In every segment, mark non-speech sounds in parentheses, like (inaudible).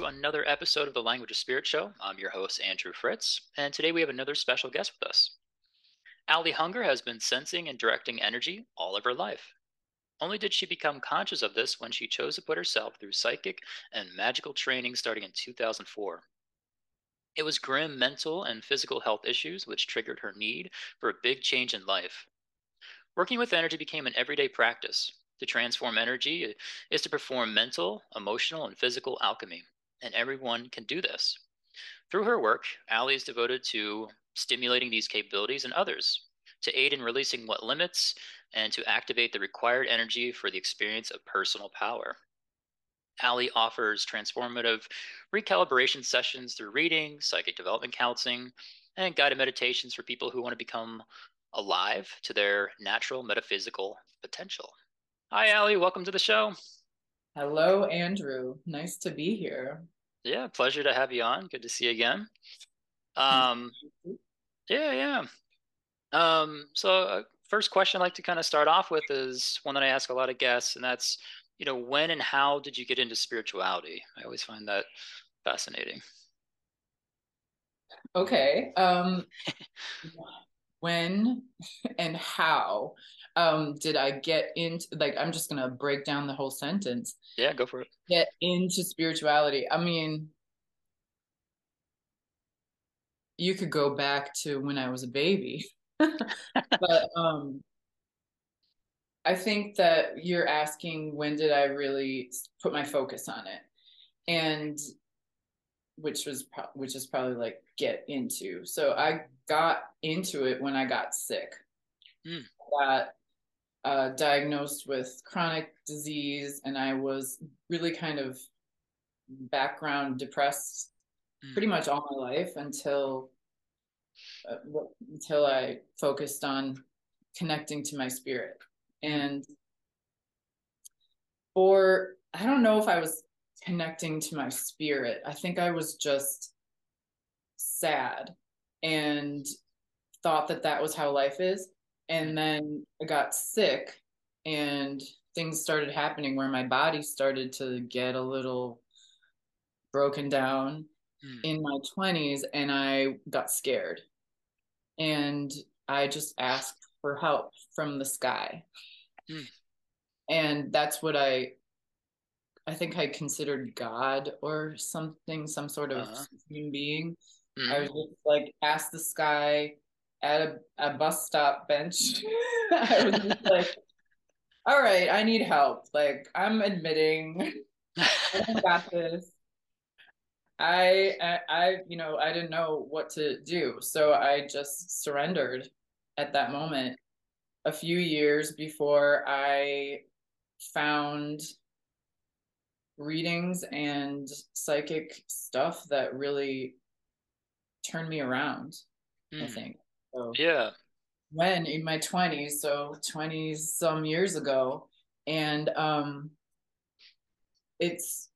to another episode of the Language of Spirit Show. I'm your host, Andrew Fritz, and today we have another special guest with us. Ali Hunger has been sensing and directing energy all of her life. Only did she become conscious of this when she chose to put herself through psychic and magical training starting in 2004. It was grim mental and physical health issues which triggered her need for a big change in life. Working with energy became an everyday practice, to transform energy is to perform mental, emotional, and physical alchemy, and everyone can do this. Through her work, Ali is devoted to stimulating these capabilities in others, to aid in releasing what limits, and to activate the required energy for the experience of personal power. Ali offers transformative recalibration sessions through reading, psychic development counseling, and guided meditations for people who want to become alive to their natural metaphysical potential. Hi, Ali. Welcome to the show. Hello, Andrew. Nice to be here. Yeah, pleasure to have you on. Good to see you again. Um, yeah, yeah. Um, so, uh, first question I'd like to kind of start off with is one that I ask a lot of guests, and that's, you know, when and how did you get into spirituality? I always find that fascinating. Okay. Um, (laughs) when and how um did i get into like i'm just gonna break down the whole sentence. Yeah go for it. Get into spirituality. I mean you could go back to when i was a baby. (laughs) But um i think that you're asking when did i really put my focus on it? And which was pro- which is probably like get into. So i got into it when i got sick. Mm. got uh, diagnosed with chronic disease and I was really kind of background depressed mm. pretty much all my life until uh, until I focused on connecting to my spirit. And or I don't know if I was connecting to my spirit. I think I was just sad and thought that that was how life is and then I got sick and things started happening where my body started to get a little broken down mm. in my 20s and I got scared. And I just asked for help from the sky. Mm. And that's what I I think I considered God or something, some sort of uh-huh. human being. Mm. I was just like ask the sky at a, a bus stop bench. (laughs) I was just like, all right, I need help. Like, I'm admitting I got this. I, I, I, you know, I didn't know what to do. So I just surrendered at that moment. A few years before I found readings and psychic stuff that really turned me around, mm. I hmm. think. So yeah. When in my 20s, so 20 some years ago. And um it's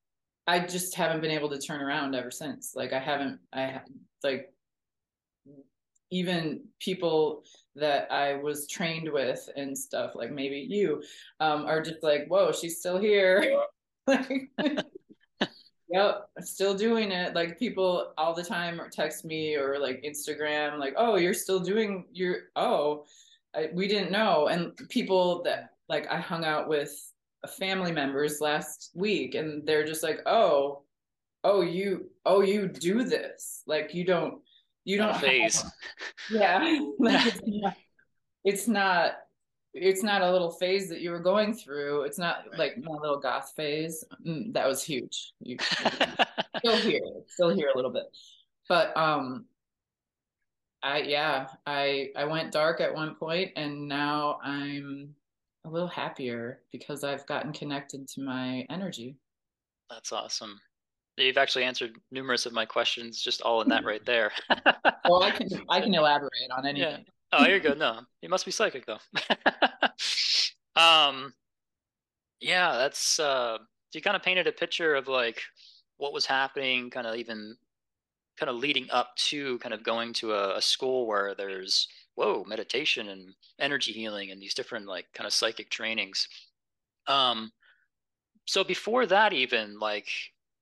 I just haven't been able to turn around ever since. Like I haven't I like even people that I was trained with and stuff, like maybe you, um, are just like, whoa, she's still here. (laughs) like Yep, still doing it. Like people all the time text me or like Instagram, like, "Oh, you're still doing your oh, I, we didn't know." And people that like I hung out with family members last week, and they're just like, "Oh, oh, you, oh, you do this. Like you don't, you don't phase." Yeah, (laughs) like it's not, it's not it's not a little phase that you were going through. It's not like my little goth phase. Mm, that was huge. You, (laughs) still here, still here a little bit, but um, I yeah, I I went dark at one point, and now I'm a little happier because I've gotten connected to my energy. That's awesome. You've actually answered numerous of my questions just all in that (laughs) right there. well, I (laughs) can I can elaborate on anything. Yeah. Oh, you're good. No, you must be psychic though. (laughs) um, yeah, that's uh, you kind of painted a picture of like what was happening, kind of even kind of leading up to kind of going to a, a school where there's whoa meditation and energy healing and these different like kind of psychic trainings. Um, so before that, even like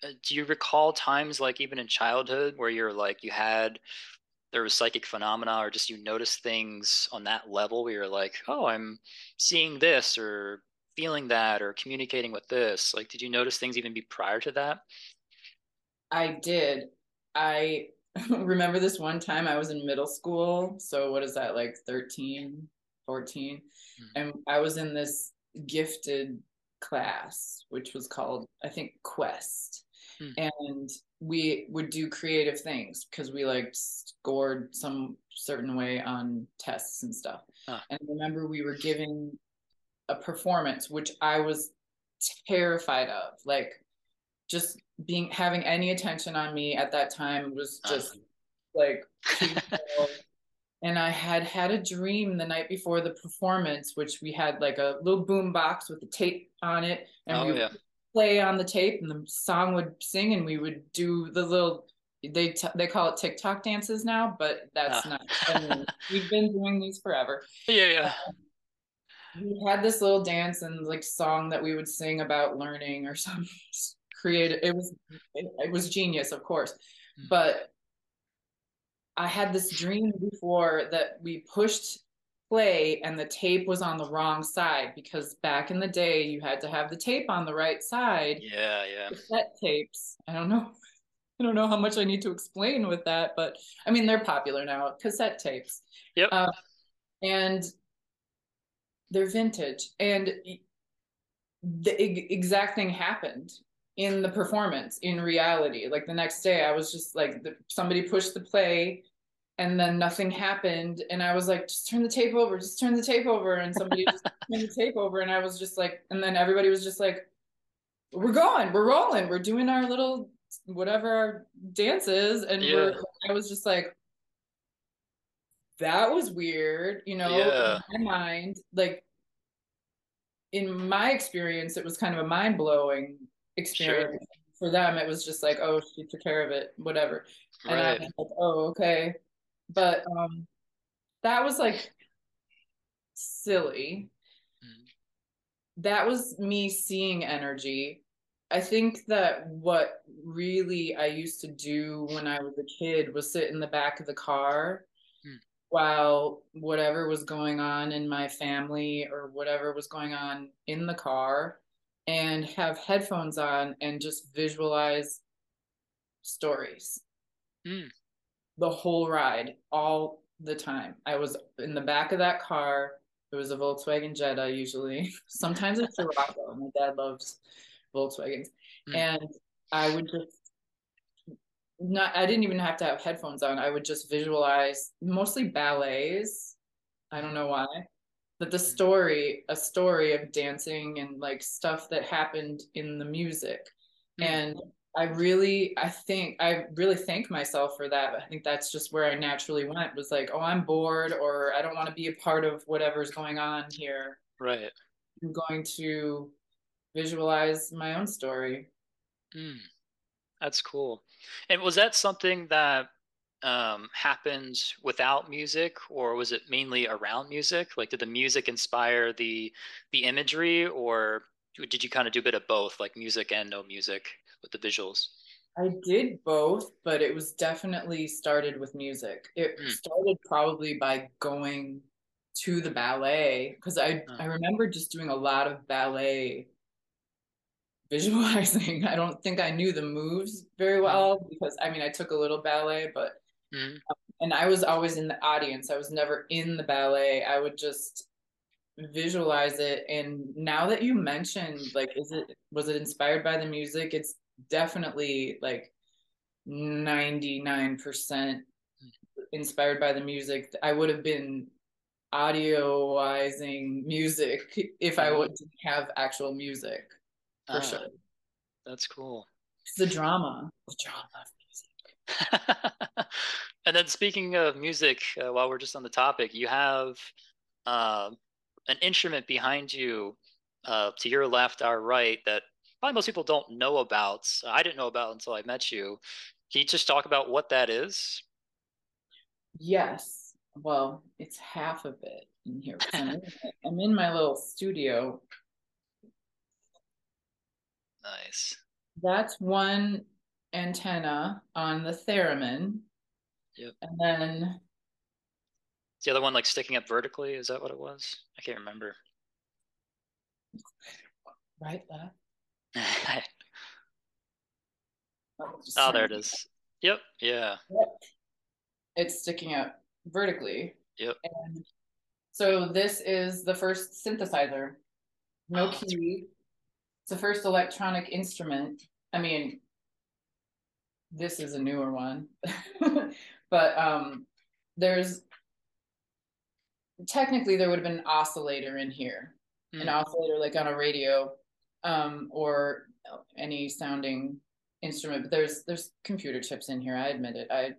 uh, do you recall times like even in childhood where you're like you had there was psychic phenomena or just you noticed things on that level where you're like oh i'm seeing this or feeling that or communicating with this. Like did you notice things even be prior to that? I did. I (laughs) remember this one time i was in middle school. So what is that like 13 14 mm-hmm. and i was in this gifted class which was called i think quest. Mm. and we would do creative things because we like scored some certain way on tests and stuff. Ah. And I remember we were giving a performance which I was terrified of. Like just being having any attention on me at that time was just like (laughs) and I had had a dream the night before the performance, which we had like a little boom box with the tape on it, and oh, we yeah play on the tape and the song would sing and we would do the little they t- they call it TikTok dances now, but that's ah. not. We've been doing these forever. Yeah, yeah. we had this little dance and like song that we would sing about learning or some (laughs) creative. It was it, it was genius, of course, mm. but I had this dream before that we pushed play and the tape was on the wrong side because back in the day you had to have the tape on the right side. Yeah, yeah. Cassette tapes. I don't know. (laughs) I don't know how much I need to explain with that, but I mean they're popular now. Cassette tapes. Yep. Uh, and they're vintage, and the exact thing happened in the performance in reality. Like the next day, I was just like the, somebody pushed the play and then nothing happened and i was like just turn the tape over just turn the tape over and somebody just (laughs) turned the tape over and i was just like and then everybody was just like we're going we're rolling we're doing our little whatever our dance is and yeah. we're i was just like that was weird you know yeah. in my mind like in my experience it was kind of a mind-blowing experience sure. for them it was just like oh she took care of it whatever and i was like oh okay but um that was like silly mm. that was me seeing energy i think that what really i used to do when i was a kid was sit in the back of the car mm. while whatever was going on in my family or whatever was going on in the car and have headphones on and just visualize stories mm the whole ride, all the time. I was in the back of that car. It was a Volkswagen Jetta usually. (laughs) Sometimes a Scirocco. My dad loves Volkswagens. Mm. And I would just not I didn't even have to have headphones on. I would just visualize mostly ballets. I don't know why. But the story, a story of dancing and like stuff that happened in the music. Mm. And I really, I think, I really thank myself for that. I think that's just where I naturally went was like, oh, I'm bored or I don't want to be a part of whatever's going on here. Right. I'm going to visualize my own story. Mm, that's cool. And was that something that um, happened without music, or was it mainly around music? Like, did the music inspire the the imagery, or did you kind of do a bit of both, like music and no music? With the visuals? I did both, but it was definitely started with music. It mm. started probably by going to the ballet because I oh. I remember just doing a lot of ballet visualizing. (laughs) I don't think I knew the moves very hmm. well because I mean I took a little ballet, but mm. and I was always in the audience. I was never in the ballet. I would just visualize it and now that you mentioned like is it was it inspired by the music it's definitely like 99% inspired by the music. I would have been audioizing music if I would have actual music for uh, sure. That's cool. It's the drama, the drama of music. (laughs) and then speaking of music, uh, while we're just on the topic, you have uh, an instrument behind you uh, to your left, our right, that probably most people don't know about. I didn't know about until I met you. Can you just talk about what that is? Yes. Well, it's half of it in here. I'm in, (laughs) I'm in my little studio. Nice. that's one antenna on the theremin. Yep. And then the other one like sticking up vertically? Is that what it was? I can't remember. right left. (laughs) oh, there it is. Yep. Yeah. It's sticking up vertically. Yep. And so this is the first synthesizer. No Oh, key. It's the first electronic instrument. I mean, this is a newer one. (laughs) but um there's technically there would have been an oscillator in here. An Hmm. oscillator like on a radio um or any sounding instrument. But there's there's computer chips in here. I admit it. I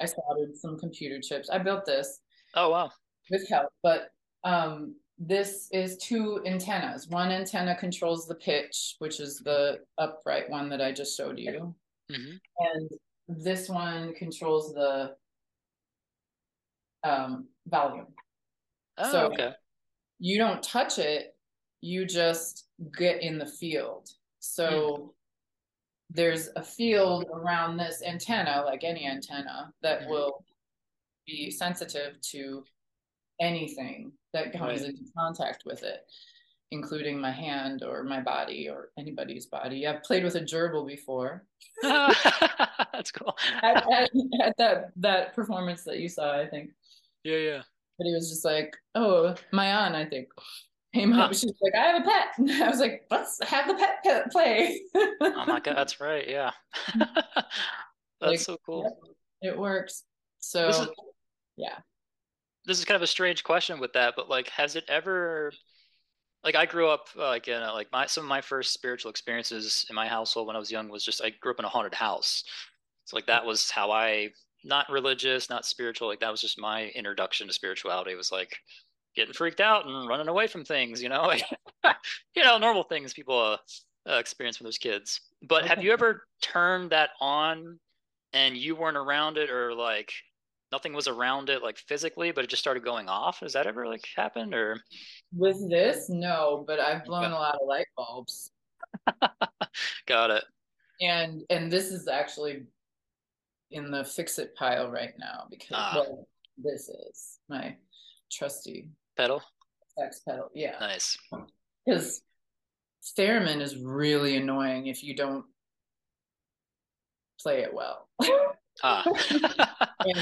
I soldered some computer chips. I built this Oh wow. with help, but um, this is two antennas. One antenna controls the pitch, which is the upright one that I just showed you, hmm and this one controls the um, volume. Oh, So- okay. You don't touch it; you just get in the field. So there's a field around this antenna, like any antenna, that Mhm. will be sensitive to anything that comes Right. into contact with it, including my hand or my body or anybody's body. I've played with a gerbil before (laughs) That's cool. at, at, at that that performance that you saw, I think. yeah, yeah. But he was just like, "Oh, my aunt, I think." Came up, Huh. she's like, "I have a pet." (laughs) And I was like, "Let's have the pet, pet play." Oh my god, that's right. Yeah. (laughs) that's Like, so cool. Yep, it works. So This is- yeah. This is kind of a strange question with that, but like, has it ever? Like, I grew up uh, like in a, like my some of my first spiritual experiences in my household when I was young was just I grew up in a haunted house. So like that was how I not religious, not spiritual. Like that was just my introduction to spirituality. Was like getting freaked out and running away from things. You know, (laughs) you know, normal things people uh, uh, experience when there's kids. But have you (laughs) ever turned that on and you weren't around it or like nothing was around it like physically but it just started going off has that ever like happened or With this, no, but I've blown a lot of light bulbs. (laughs) got it And and this is actually in the fix it pile right now because Ah. well, this is my trusty pedal sex pedal. Yeah. nice Because theremin is really annoying if you don't play it well. (laughs) ah (laughs) and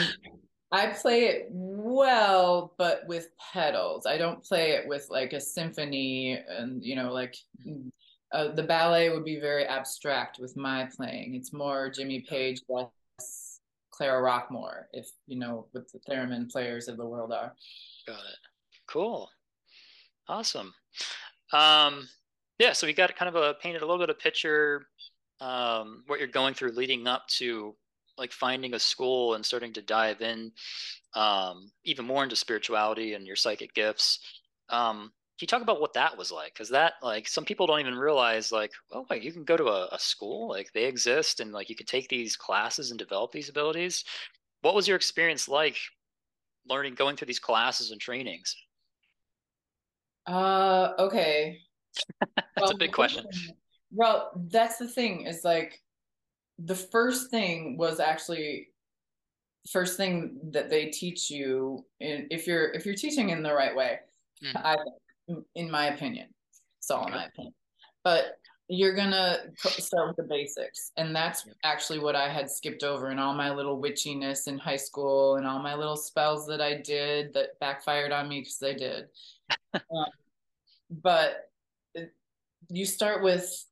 I play it well, but with pedals. I don't play it with like a symphony, and you know, like uh, the ballet would be very abstract with my playing. It's more Jimmy Page, less Clara Rockmore, if you know what the theremin players of the world are. got it cool. Awesome. Um yeah so we got kind of a painted a little bit of picture um what you're going through leading up to like finding a school and starting to dive in um even more into spirituality and your psychic gifts. Um can you talk about what that was like? Because that like some people don't even realize like oh like you can go to a, a school like they exist and like you can take these classes and develop these abilities. What was your experience like learning going through these classes and trainings Uh, okay. (laughs) That's a big question. Well, that's the thing is like the first thing was actually first thing that they teach you in, if you're if you're teaching in the right way, Mhm. I think, in- my opinion. It's all in Okay. my opinion. But you're gonna (laughs) start with the basics, and that's actually what I had skipped over in all my little witchiness in high school and all my little spells that I did that backfired on me because they did. (laughs) um, but you start with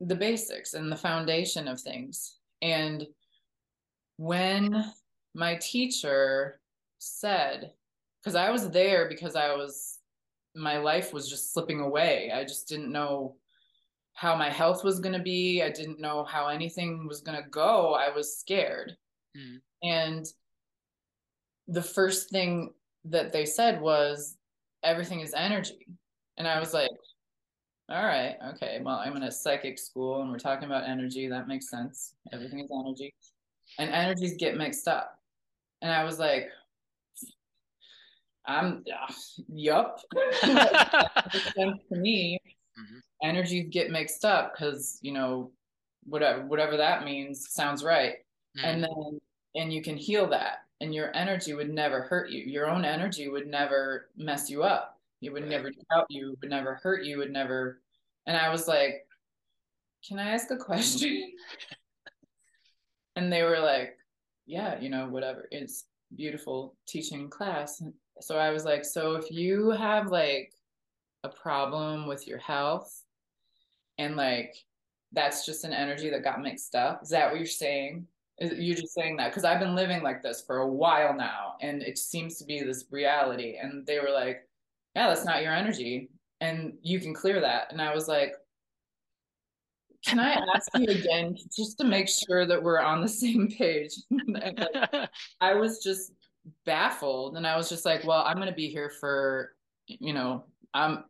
the basics and the foundation of things. And when my teacher said, because I was there because I was, my life was just slipping away. I just didn't know how my health was going to be. I didn't know how anything was going to go. I was scared. Mhm. And the first thing that they said was, everything is energy. And I was like, all right, okay, well, I'm in a psychic school and we're talking about energy. That makes sense. Everything is energy. And energies get mixed up. And I was like, I'm, uh, yup. (laughs) Sense to me. Mm-hmm. energies get mixed up because you know whatever whatever that means sounds right mm-hmm. and then and you can heal that and your energy would never hurt you your own energy would never mess you up it would right. never doubt you would never hurt you would never and i was like can i ask a question (laughs) and they were like yeah you know whatever it's beautiful teaching class so i was like so if you have like a problem with your health. And like that's just an energy that got mixed up. Is that what you're saying? Is you just saying that? Because i've been living like this for a while now and it seems to be this reality. And they were like yeah that's not your energy. And you can clear that. And i was like can I ask you again just to make sure that we're on the same page? (laughs) I was just baffled. And I was just like, well, I'm going to be here for, you know, I'm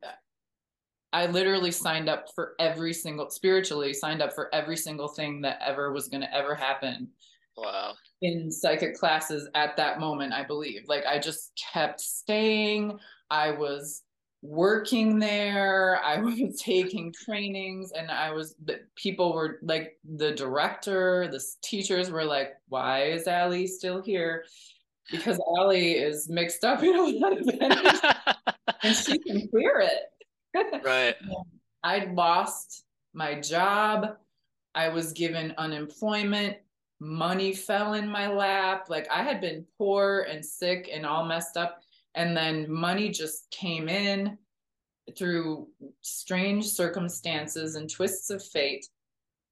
I literally signed up for every single spiritually signed up for every single thing that ever was going to ever happen. Wow. In psychic classes at that moment, I believe. Like I just kept staying. I was working there i (laughs) was taking trainings and i was people were like the director the teachers were like why is ali still here because ali is mixed up in a lot of energy and she can hear it. Right. (laughs) I'd lost my job. I was given unemployment. Money fell in my lap. Like i had been poor and sick and all messed up. And then money just came in through strange circumstances and twists of fate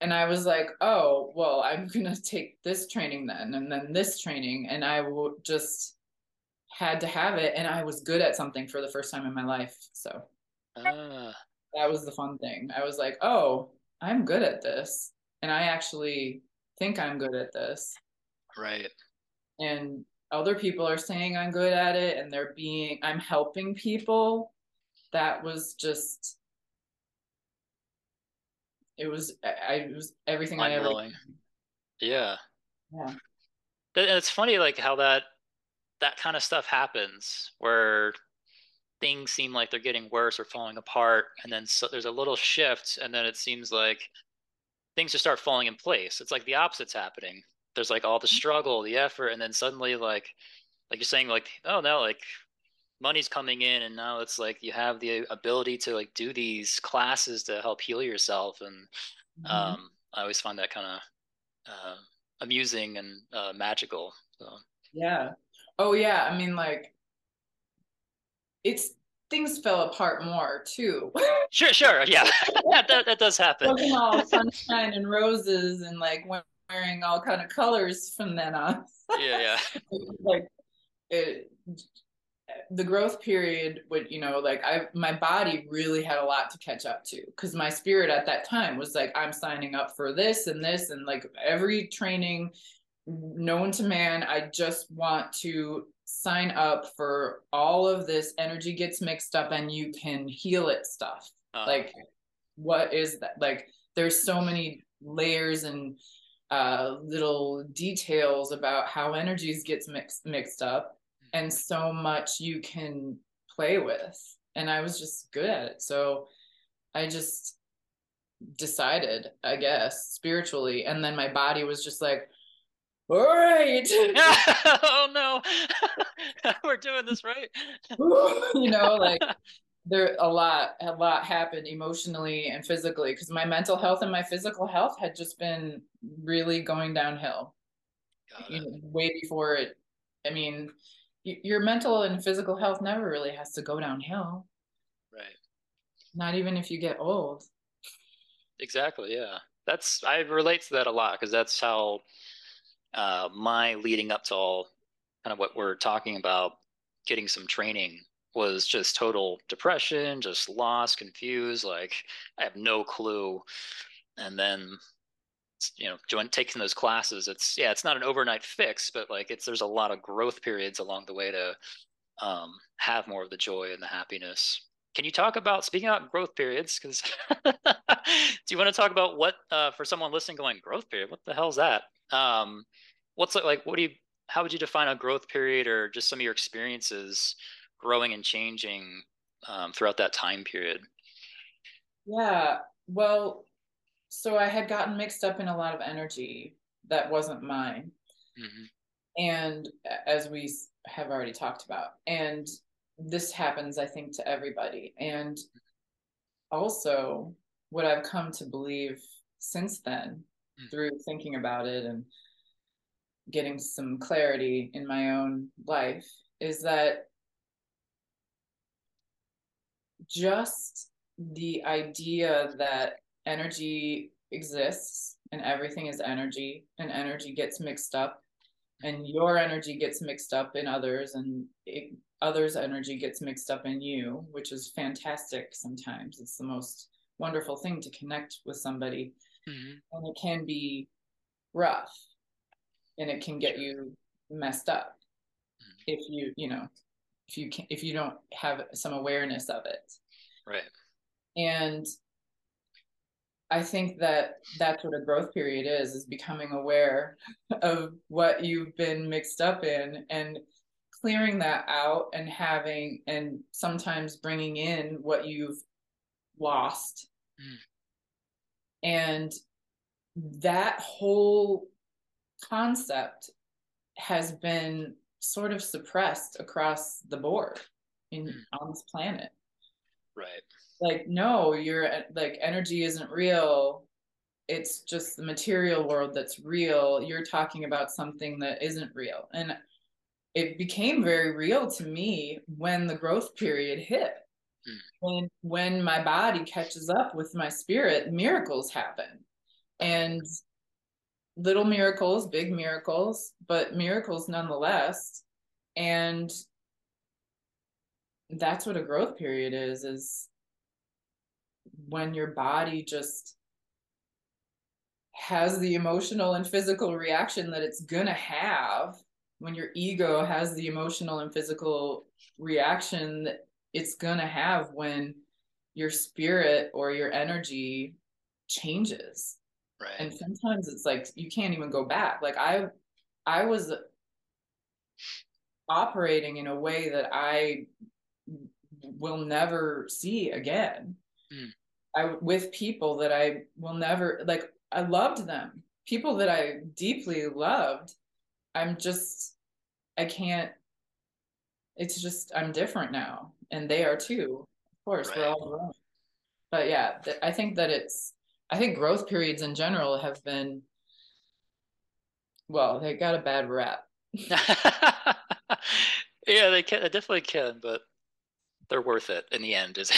and i was like oh well i'm (laughs) gonna take this training then and then this training and I just had to have it and i was good at something for the first time in my life so uh. that was the fun thing i was like oh i'm good at this and i actually think i'm good at this right and other people are saying I'm good at it and they're being I'm helping people. That was just it was I it was everything I ever Yeah. Yeah. And It's funny like how that that kind of stuff happens where things seem like they're getting worse or falling apart and then so there's a little shift and then it seems like things just start falling in place. It's like the opposite's happening there's like all the mm-hmm. struggle, the effort, and then suddenly like like you're saying like oh no like money's coming in and now it's like you have the ability to like do these classes to help heal yourself and mm-hmm. um I always find that kind of uh, amusing and uh, magical. So yeah. Oh yeah. I mean like it's things fell apart more too. sure, sure, yeah, (laughs) that, that, that does happen. All (laughs) sunshine and roses and like wearing all kind of colors from then on. yeah, yeah. (laughs) like it, the growth period would, you know, like I my body really had a lot to catch up to because my spirit at that time was like, I'm signing up for this and this and like every training known to man. I just want to sign up for all of this energy gets mixed up and you can heal it stuff. Uh, like what is that? Like there's so many layers and uh, little details about how energies gets mixed mixed up and so much you can play with. And i was just good at it. So i just decided i guess spiritually and then my body was just like all right (laughs) (laughs) oh no. (laughs) We're doing this right. You know like there a lot a lot happened emotionally and physically because my mental health and my physical health had just been really going downhill. You know, way before it i mean your mental and physical health never really has to go downhill. Right. Not even if you get old. Exactly yeah. That's i relate to that a lot because that's how uh, my leading up to all kind of what we're talking about getting some training was just total depression, just lost, confused, like I have no clue. And then you know, join taking those classes, it's yeah, it's not an overnight fix, but like it's there's a lot of growth periods along the way to um, have more of the joy and the happiness. Can you talk about speaking about growth periods? Because (laughs) do you want to talk about what uh, for someone listening going growth period? What the hell is that? Um, what's it like? What do you? How would you define a growth period, or just some of your experiences growing and changing um, throughout that time period? Yeah. Well, so I had gotten mixed up in a lot of energy that wasn't mine. Mm-hmm. And as we have already talked about, and this happens, I think, to everybody. And also, what I've come to believe since then mm-hmm. through thinking about it and getting some clarity in my own life is that just the idea that energy exists and everything is energy and energy gets mixed up and your energy gets mixed up in others and it, others energy gets mixed up in you which is fantastic sometimes. It's the most wonderful thing to connect with somebody. Mm-hmm. and it can be rough and it can get you messed up. Mm-hmm. if you you know if you can if you don't have some awareness of it. Right. And I think that that's what a growth period is, is becoming aware of what you've been mixed up in and clearing that out and having, and sometimes bringing in what you've lost. Mm. And that whole concept has been sort of suppressed across the board in mm. on this planet. Right like no your like energy isn't real. It's just the material world that's real. You're talking about something that isn't real. And it became very real to me when the growth period hit. Mm. when when my body catches up with my spirit miracles happen. And little miracles big miracles but miracles nonetheless. And that's what a growth period is is when your body just has the emotional and physical reaction that it's gonna have when your ego has the emotional and physical reaction that it's gonna have when your spirit or your energy changes. Right. And sometimes it's like you can't even go back. Like i i was operating in a way that i will never see again mm. I with people that I will never like I loved them. People that I deeply loved. I'm just I can't it's just I'm different now and they are too. Of course, right. we're all grown. But yeah, th- I think that it's I think growth periods in general have been well, they got a bad rap. (laughs) yeah, they can they definitely can, but they're worth it in the end is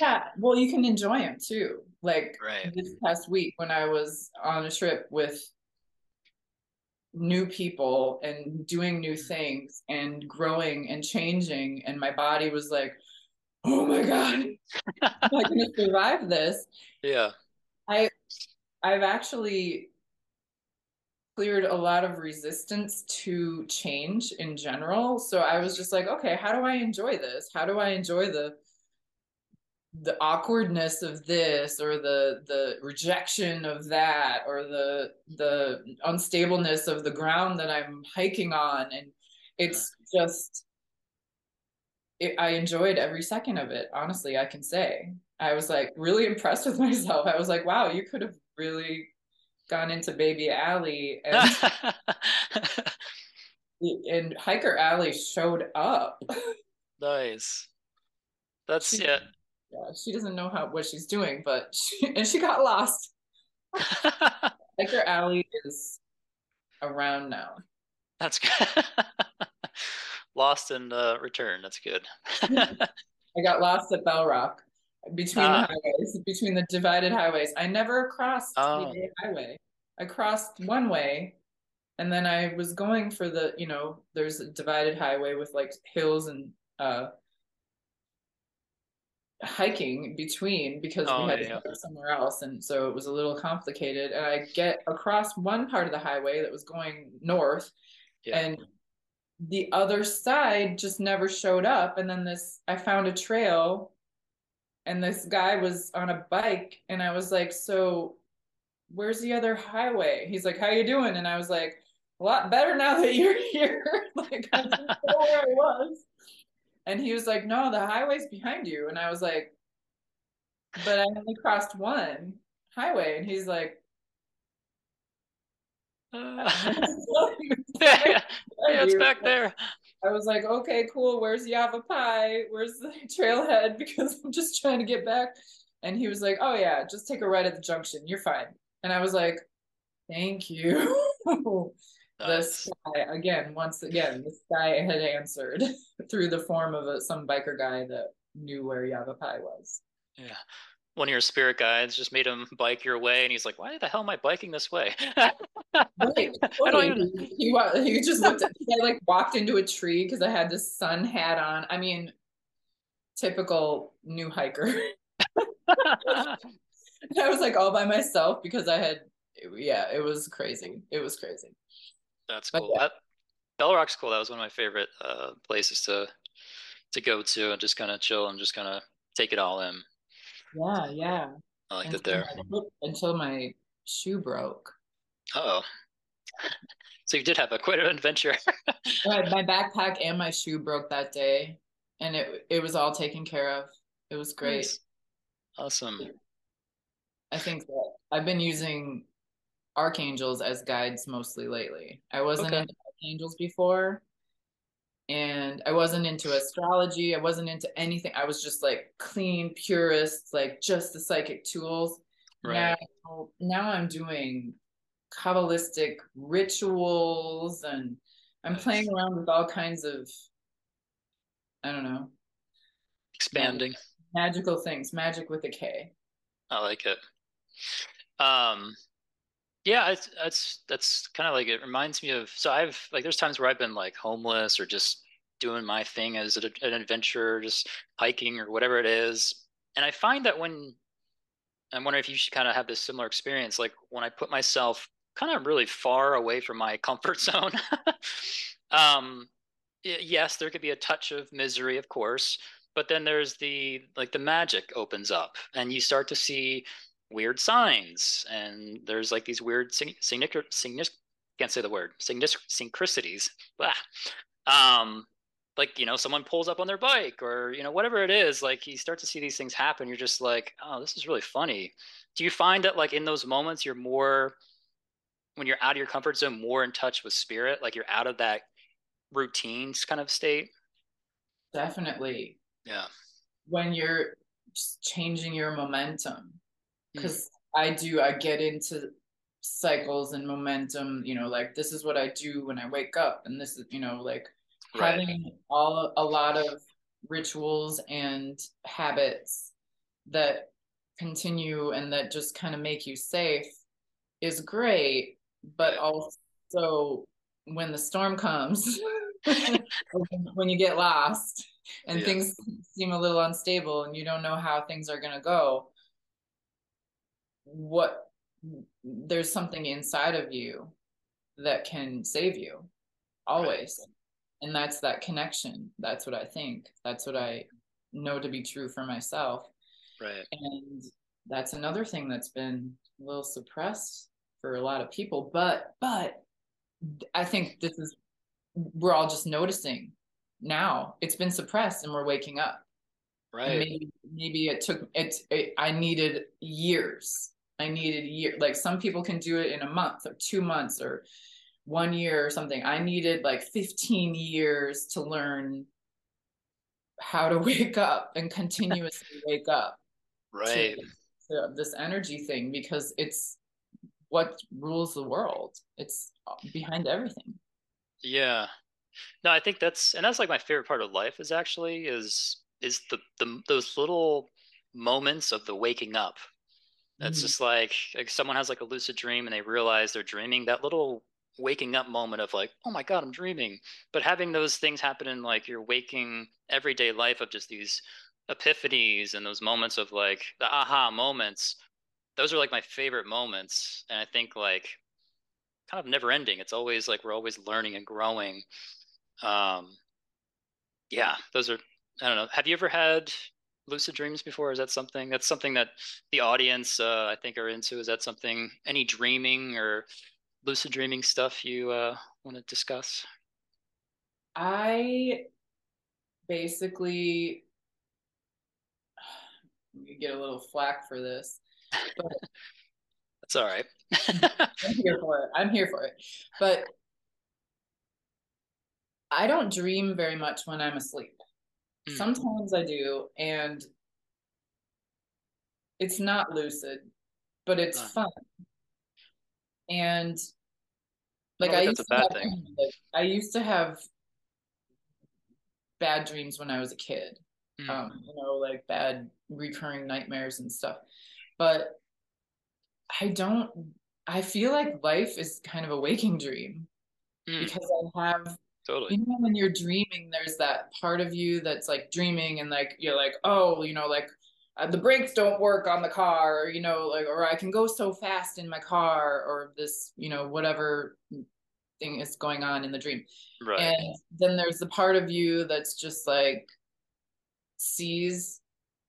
yeah well you can enjoy them too. Like right. this past week when i was on a trip with new people and doing new things and growing and changing and my body was like oh my god i'm i going (laughs) to survive this? Yeah. I i've actually cleared a lot of resistance to change in general. So I was just like, okay, how do I enjoy this? How do I enjoy the the awkwardness of this or the the rejection of that or the the unstableness of the ground that I'm hiking on and it's just it, I enjoyed every second of it honestly I can say I was like really impressed with (laughs) myself I was like wow you could have really gone into Baby Ali and (laughs) and Hiker Ali showed up. (laughs) nice. That's she, yeah. Yeah, she doesn't know how what she's doing, but she, (laughs) and she got lost. Hiker Ali is around now. That's good. lost and uh, return. That's good. I got lost at Bell Rock between the ah. highways, between the divided highways. I never crossed oh. the highway. I crossed one way and then I was going for the, you know, there's a divided highway with like hills and uh hiking between because oh, we had yeah. to go somewhere else and so it was a little complicated and I get across one part of the highway that was going north yeah. and the other side just never showed up and then this I found a trail and this guy was on a bike and i was like so where's the other highway? He's like how you doing? And i was like a lot better now that you're (laughs) here. (laughs) Like i didn't know where i was. And he was like no the highway's behind you. And i was like but I only crossed one highway. And he's like, (laughs) uh, yeah, yeah, it's back there. I was like, okay, cool. Where's Yavapai? Where's the (laughs) trailhead? (laughs) Because I'm just trying to get back. And he was like, oh, yeah, just take a right at the junction. You're fine. And I was like, thank you. (laughs) this guy again, once again, this guy had answered through the form of a, some biker guy that knew where Yavapai was. Yeah one of your spirit guides just made him bike your way, and he's like, "Why the hell am I biking this way?" (laughs) right. I don't even. (laughs) He, he just looked at. I like walked into a tree because I had this sun hat on. I mean, typical new hiker. (laughs) I was like all by myself because I had. Yeah, it was crazy. It was crazy. That's cool. Yeah. That, Bell Rock's cool. That was one of my favorite uh, places to to go to and just kind of chill and just kind of take it all in. Yeah, yeah. I like that there. My, until my shoe broke. Oh. So you did have a (laughs) quite an adventure. (laughs) my backpack and my shoe broke that day, and it it was all taken care of. It was great. Nice. Awesome. I think that I've been using archangels as guides mostly lately. I wasn't okay. into archangels before, and I wasn't into astrology. I wasn't into anything. I was just like clean purist, like just the psychic tools. Right. Now, now I'm doing kabbalistic rituals and I'm playing around with all kinds of I don't know. Expanding. Magical things. Magic with a K. I like it. Um yeah, it's that's that's kind of like it reminds me of. So I've like there's times where I've been like homeless or just doing my thing as an adventure, just hiking or whatever it is. And I find that when I'm wondering if you should kind of have this similar experience, like when I put myself kind of really far away from my (laughs) comfort zone. um, yes, there could be a touch of misery, of course, but then there's the like the magic opens up, and you start to see weird signs and there's like these weird synch, can't say the word synchronicities um like you know someone pulls up on their bike or you know whatever it is like you start to see these things happen you're just like oh this is really funny. Do you find that like in those moments you're more when you're out of your comfort zone more in touch with spirit like you're out of that routines kind of state? Definitely. Yeah. When you're changing your momentum because mm. I do I get into cycles and momentum you know like this is what I do when I wake up and this is you know like right. having all a lot of rituals and habits that continue and that just kind of make you safe is great but also when the storm comes (laughs) when you get lost and yeah. things seem a little unstable and you don't know how things are going to go what there's something inside of you that can save you always. Right. and that's that connection. That's what i think. That's what i know to be true for myself. Right. And that's another thing that's been a little suppressed for a lot of people. But but i think this is we're all just noticing now. It's been suppressed and we're waking up. Right. maybe maybe it took it, it i needed years I needed a year. Like some people can do it in a month or two months or one year or something. I needed like 15 years to learn how to (laughs) wake up and continuously (laughs) wake up. Right. To, to this energy thing because it's what rules the world. It's behind everything. Yeah. No, I think that's and that's like my favorite part of life is actually is is the the those little moments of the waking up that's mm. just like, like someone has like a lucid dream and they realize they're dreaming. That little waking up moment of like, oh my god, I'm dreaming. But having those things happen in like your waking everyday life of just these epiphanies and those moments of like the aha moments, those are like my favorite moments. And I think like kind of never ending. It's always like we're always learning and growing. Um, yeah, those are. I don't know. Have you ever had lucid dreams before? Is that something that's something that the audience uh, I think are into? Is that something any dreaming or lucid dreaming stuff you uh, want to discuss? I basically (sighs) you get a little flack for this. But (laughs) That's all right. (laughs) I'm here for it. I'm here for it. But I don't dream very much when I'm asleep. Mm. Sometimes I do, and it's not lucid, but it's uh. fun. And like I, I used to have, like, I used to have bad dreams when I was a kid. Mm. Um, you know, like bad recurring nightmares and stuff. But I don't I feel like life is kind of a waking dream mm. because I have totally. You know when you're dreaming there's that part of you that's like dreaming and like you're like oh you know like uh, the brakes don't work on the car or, you know like or i can go so fast in my car or this you know whatever thing is going on in the dream. Right. And then there's the part of you that's just like sees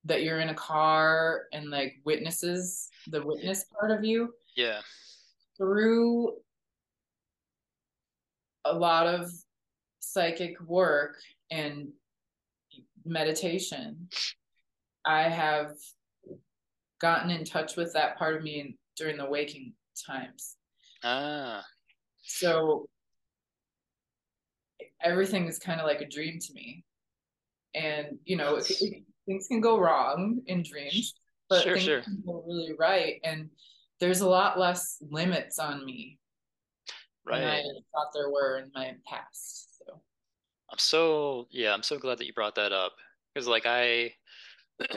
that you're in a car and like witnesses the witness part of you yeah. through a lot of psychic work and meditation, I have gotten in touch with that part of me during the waking times. Ah. So everything is kind of like a dream to me. And, you know, it, it, things can go wrong in dreams, but sure, things sure. can go really right. And there's a lot less limits on me right. than I thought there were in my past. I'm so yeah, I'm so glad that you brought that up because like I (clears throat)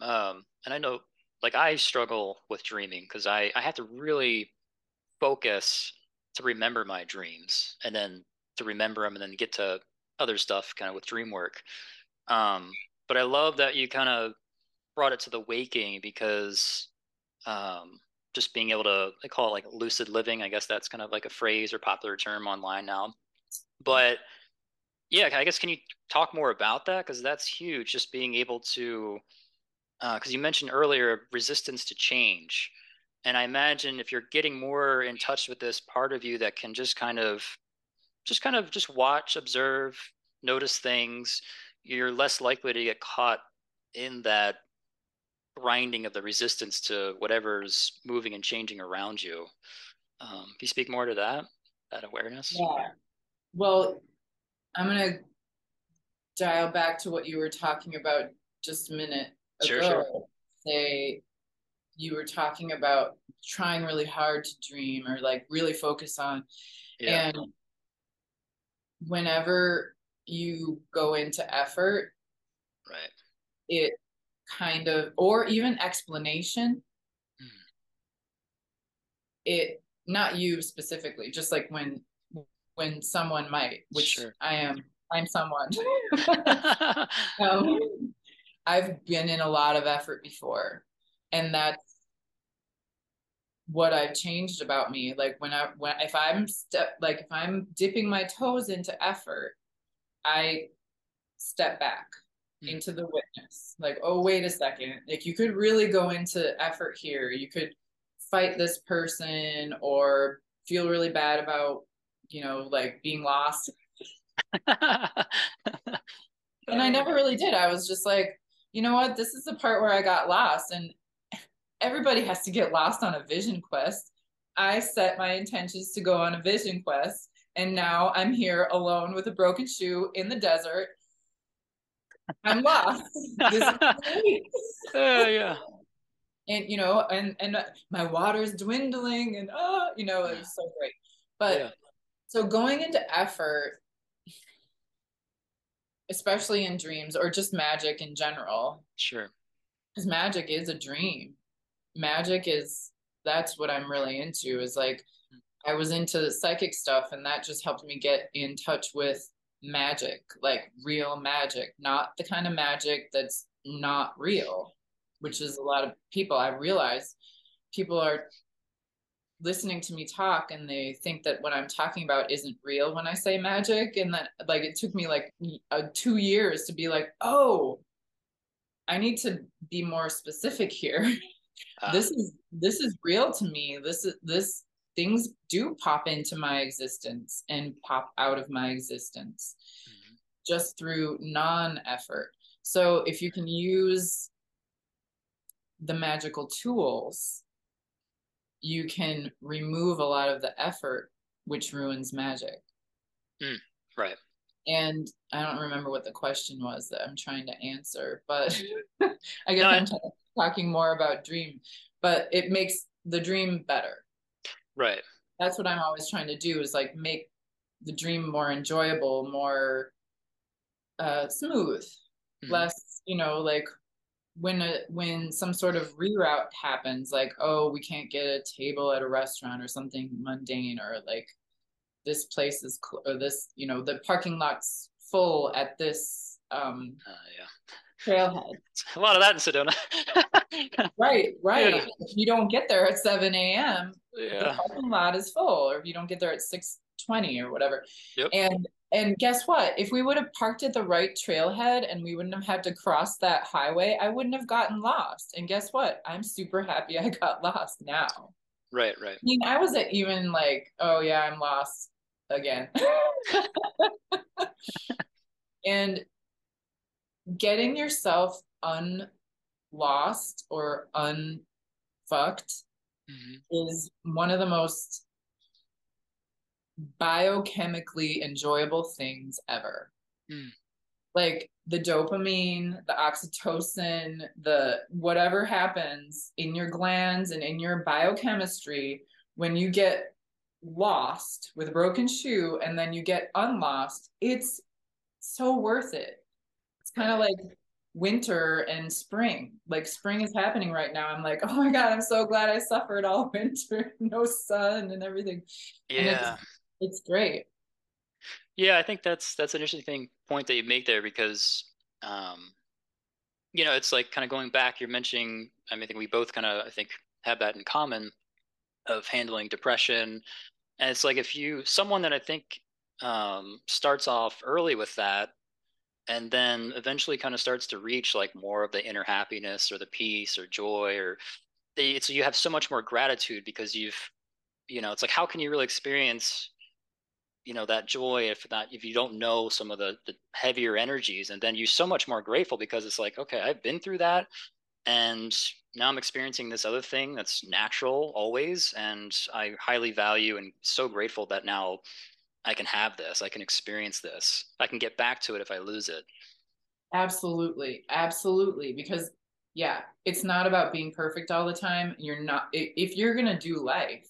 um and I know like I struggle with dreaming because I I have to really focus to remember my dreams and then to remember them and then get to other stuff kind of with dream work. Um but I love that you kind of brought it to the waking because um just being able to they call it like lucid living. I guess that's kind of like a phrase or popular term online now. But yeah, I guess can you talk more about that because that's huge. Just being able to, because uh, you mentioned earlier resistance to change, and I imagine if you're getting more in touch with this part of you that can just kind of, just kind of just watch, observe, notice things, you're less likely to get caught in that grinding of the resistance to whatever's moving and changing around you. Um, can you speak more to that, that awareness? Yeah. Well, I'm gonna dial back to what you were talking about just a minute sure, ago. Sure. Say you were talking about trying really hard to dream or like really focus on. Yeah. And whenever you go into effort, right, it kind of or even explanation, mm. it not you specifically, just like when when someone might, which sure. I am. I'm someone. (laughs) um, I've been in a lot of effort before, and that's what I've changed about me. Like when I when if I'm step like if I'm dipping my toes into effort, I step back mm. into the witness. Like, oh wait a second. Like you could really go into effort here. You could fight this person or feel really bad about you know, like being lost. (laughs) and I never really did. I was just like, you know what? This is the part where I got lost. And everybody has to get lost on a vision quest. I set my intentions to go on a vision quest. And now I'm here alone with a broken shoe in the desert. I'm lost. uh, (laughs) yeah. And you know, and and my water's dwindling, and oh, you know, it was so great. But yeah. So going into effort, especially in dreams or just magic in general. Sure. Because magic is a dream. Magic is that's what I'm really into is like I was into psychic stuff and that just helped me get in touch with magic, like real magic, not the kind of magic that's not real, which is a lot of people I realize people are listening to me talk and they think that what I'm talking about isn't real when I say magic. And that like it took me like uh, two years to be like, oh, I need to be more specific here. Uh, this is this is real to me. This is this things do pop into my existence and pop out of my existence mm-hmm. just through non-effort. So if you can use the magical tools, you can remove a lot of the effort, which ruins magic. Mm, right. And I don't remember what the question was that I'm trying to answer, but (laughs) I guess no, I'm t- talking more about dream, but it makes the dream better. Right. That's what I'm always trying to do is like make the dream more enjoyable, more uh, smooth, mm-hmm. less, you know, like when a when some sort of reroute happens, like oh we can't get a table at a restaurant or something mundane, or like this place is cl- or this you know the parking lot's full at this um uh, yeah trailhead. (laughs) A lot of that in Sedona. (laughs) right, right. Yeah. If you don't get there at 7 a.m., yeah. the parking lot is full, or if you don't get there at 6:20 or whatever. Yep. And and guess what? If we would have parked at the right trailhead and we wouldn't have had to cross that highway, I wouldn't have gotten lost. And guess what? I'm super happy I (laughs) got lost now. Right, right. I mean, I wasn't even like, oh yeah, I'm lost again. (laughs) and getting yourself unlost or unfucked mm-hmm. is one of the most biochemically enjoyable things ever. Mm. Like the dopamine, the oxytocin, the whatever happens in your glands and in your biochemistry when you get lost with a broken shoe and then you get unlost, it's so worth it. It's kind of like winter and spring. Like spring is happening right now. I'm like, oh my God, I'm so glad I suffered all (laughs) winter, no sun and everything. Yeah. And it's great. Yeah, I think that's that's an interesting point that you make there because um, you know, it's like kind of going back, you're mentioning I mean I think we both kind of I think have that in common of handling depression. And it's like if you someone that I think um, starts off early with that and then eventually kind of starts to reach like more of the inner happiness or the peace or joy or they, so you have so much more gratitude because you've you know it's like how can you really experience you know that joy if not if you don't know some of the the heavier energies and then you're so much more grateful because it's like okay i've been through that and now i'm experiencing this other thing that's natural always and i highly value and so grateful that now i can have this i can experience this. I can get back to it if i lose it. Absolutely. Absolutely. Because yeah it's not about being perfect all the time. You're not if you're gonna do life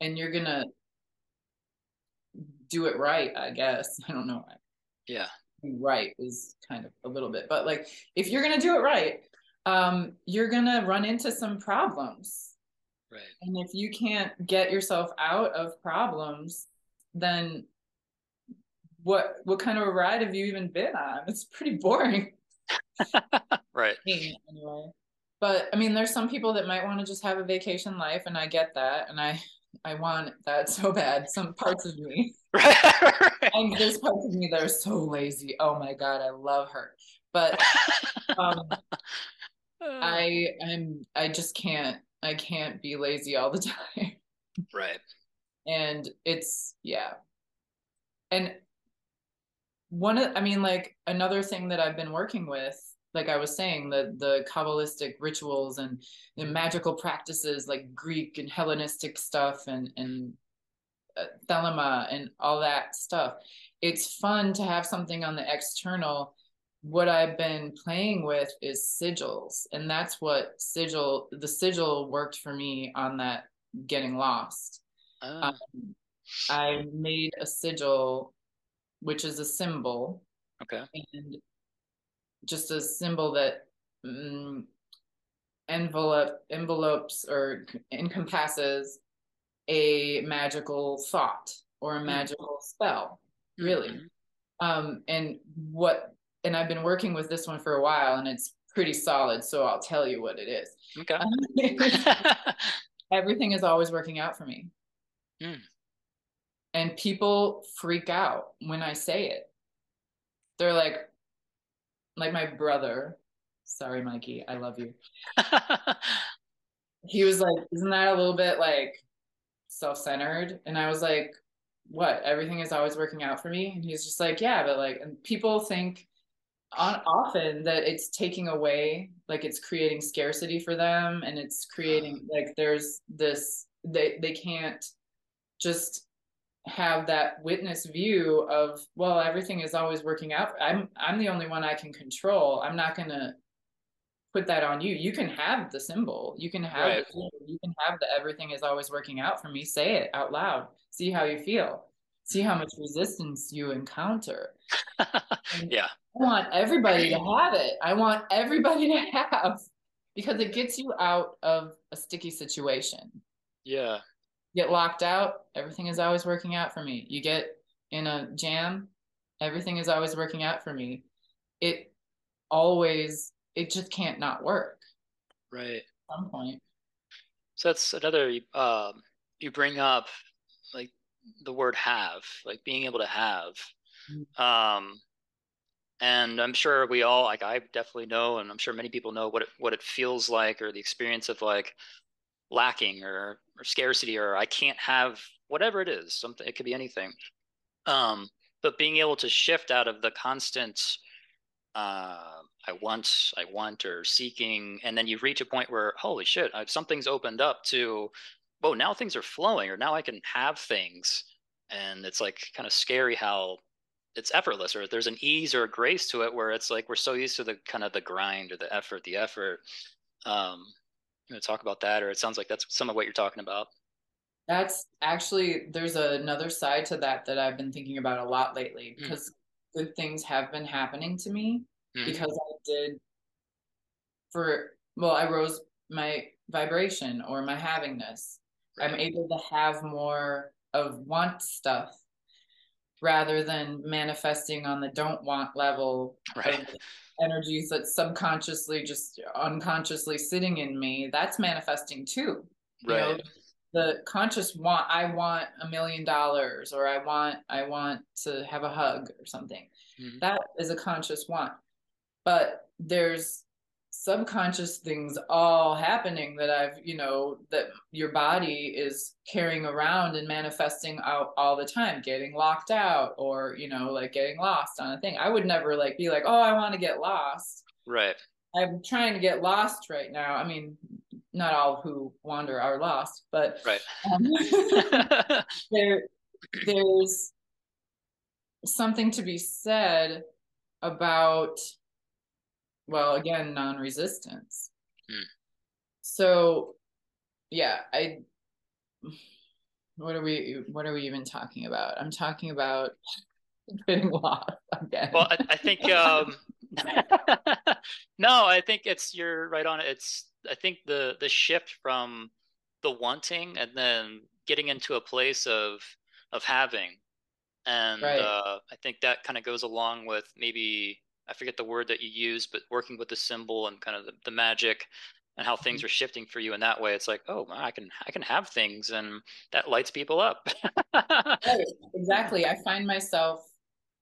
and you're gonna do it right, I guess. (laughs) I don't know. Yeah. Right is kind of a little bit, but like if you're gonna do it right, um, you're gonna run into some problems. Right. And if you can't get yourself out of problems, then what what kind of a ride have you even been on? It's pretty boring. (laughs) (laughs) right. Anyway. But I mean, there's some people that might want to just have a vacation life, and I get that, and I I want that (laughs) so bad. Some parts of me. (laughs) Right. And there's parts of me that are so lazy. Oh my god, I love her. But um I (laughs) am I just can't I can't be lazy all the time. Right. And it's yeah. And one of I mean like another thing that I've been working with like I was saying, the the Kabbalistic rituals and the magical practices like Greek and Hellenistic stuff and and uh, Thelema and all that stuff. It's fun to have something on the external. What I've been playing with is sigils, and that's what sigil. The sigil worked for me on that getting lost. Oh. Um, I made a sigil, which is a symbol. Okay. And just a symbol that mm, envelope envelopes or encompasses a magical thought or a hmm. magical spell really mm-hmm. um and what and i've been working with this one for a while and it's pretty solid so i'll tell you what it is okay (laughs) everything is always working out for me mm. and people freak out when i say it they're like like my brother, sorry, Mikey, I love you. (laughs) he was like, Isn't that a little bit like self centered? And I was like, What? Everything is always working out for me? And he's just like, Yeah, but like, and people think on, often that it's taking away like it's creating scarcity for them and it's creating like there's this they they can't just have that witness view of well everything is always working out. I'm i'm the only one i can control. I'm not going to put that on you. You can have the symbol. You can have right. the, you can have the everything is always working out for me. Say it out loud. See how you feel. See how much resistance you encounter. (laughs) Yeah. I want everybody to (clears throat) have it. I want everybody to have because it gets you out of a sticky situation. Yeah get locked out, everything is always working out for me. You get in a jam, everything is always working out for me. It always, it just can't not work. Right. At some point. So that's another, um, you bring up like the word have, like being able to have. Mm-hmm. Um, and I'm sure we all, like I definitely know, and I'm sure many people know what it, what it feels like or the experience of like, lacking or, or scarcity or I can't have whatever it is. Something it could be anything. Um, but being able to shift out of the constant uh, I want, I want, or seeking, and then you reach a point where holy shit, I've, something's opened up to, whoa, now things are flowing, or now I can have things, and it's like kind of scary how it's effortless, or there's an ease or a grace to it where it's like we're so used to the kind of the grind or the effort, the effort. Um, you know, talk about that, or it sounds like that's some of what you're talking about. That's actually there's another side to that that I've been thinking about a lot lately because mm. good things have been happening to me mm. because I did for well, I rose my vibration or my havingness. Right. I'm able to have more of want stuff rather than manifesting on the don't want level right. energies that's subconsciously just unconsciously sitting in me that's manifesting too. Right know, the conscious want i want a million dollars or i want i want to have a hug or something. Mm-hmm. that is a conscious want. But there's subconscious things all happening that I've, you know, that your body is carrying around and manifesting out all the time, getting locked out or, you know, like getting lost on a thing. I would never like be like, oh, I want to get lost. Right. I'm trying to get lost right now. I mean, not all who wander are lost, but right. Um, (laughs) there, there's something to be said about well again non-resistance. Hmm. so yeah i what are we what are we even talking about? I'm talking about (laughs) getting lost again well i, I think um (laughs) no i think it's you're right on it. It's i think the the shift from the wanting and then getting into a place of of having. And right. uh, i think that kind of goes along with maybe I forget the word that you use, but working with the symbol and kind of the, the magic and how things mm-hmm. are shifting for you in that way. It's like, oh, I can I can have things, and that lights people up. right, (laughs) exactly. I find myself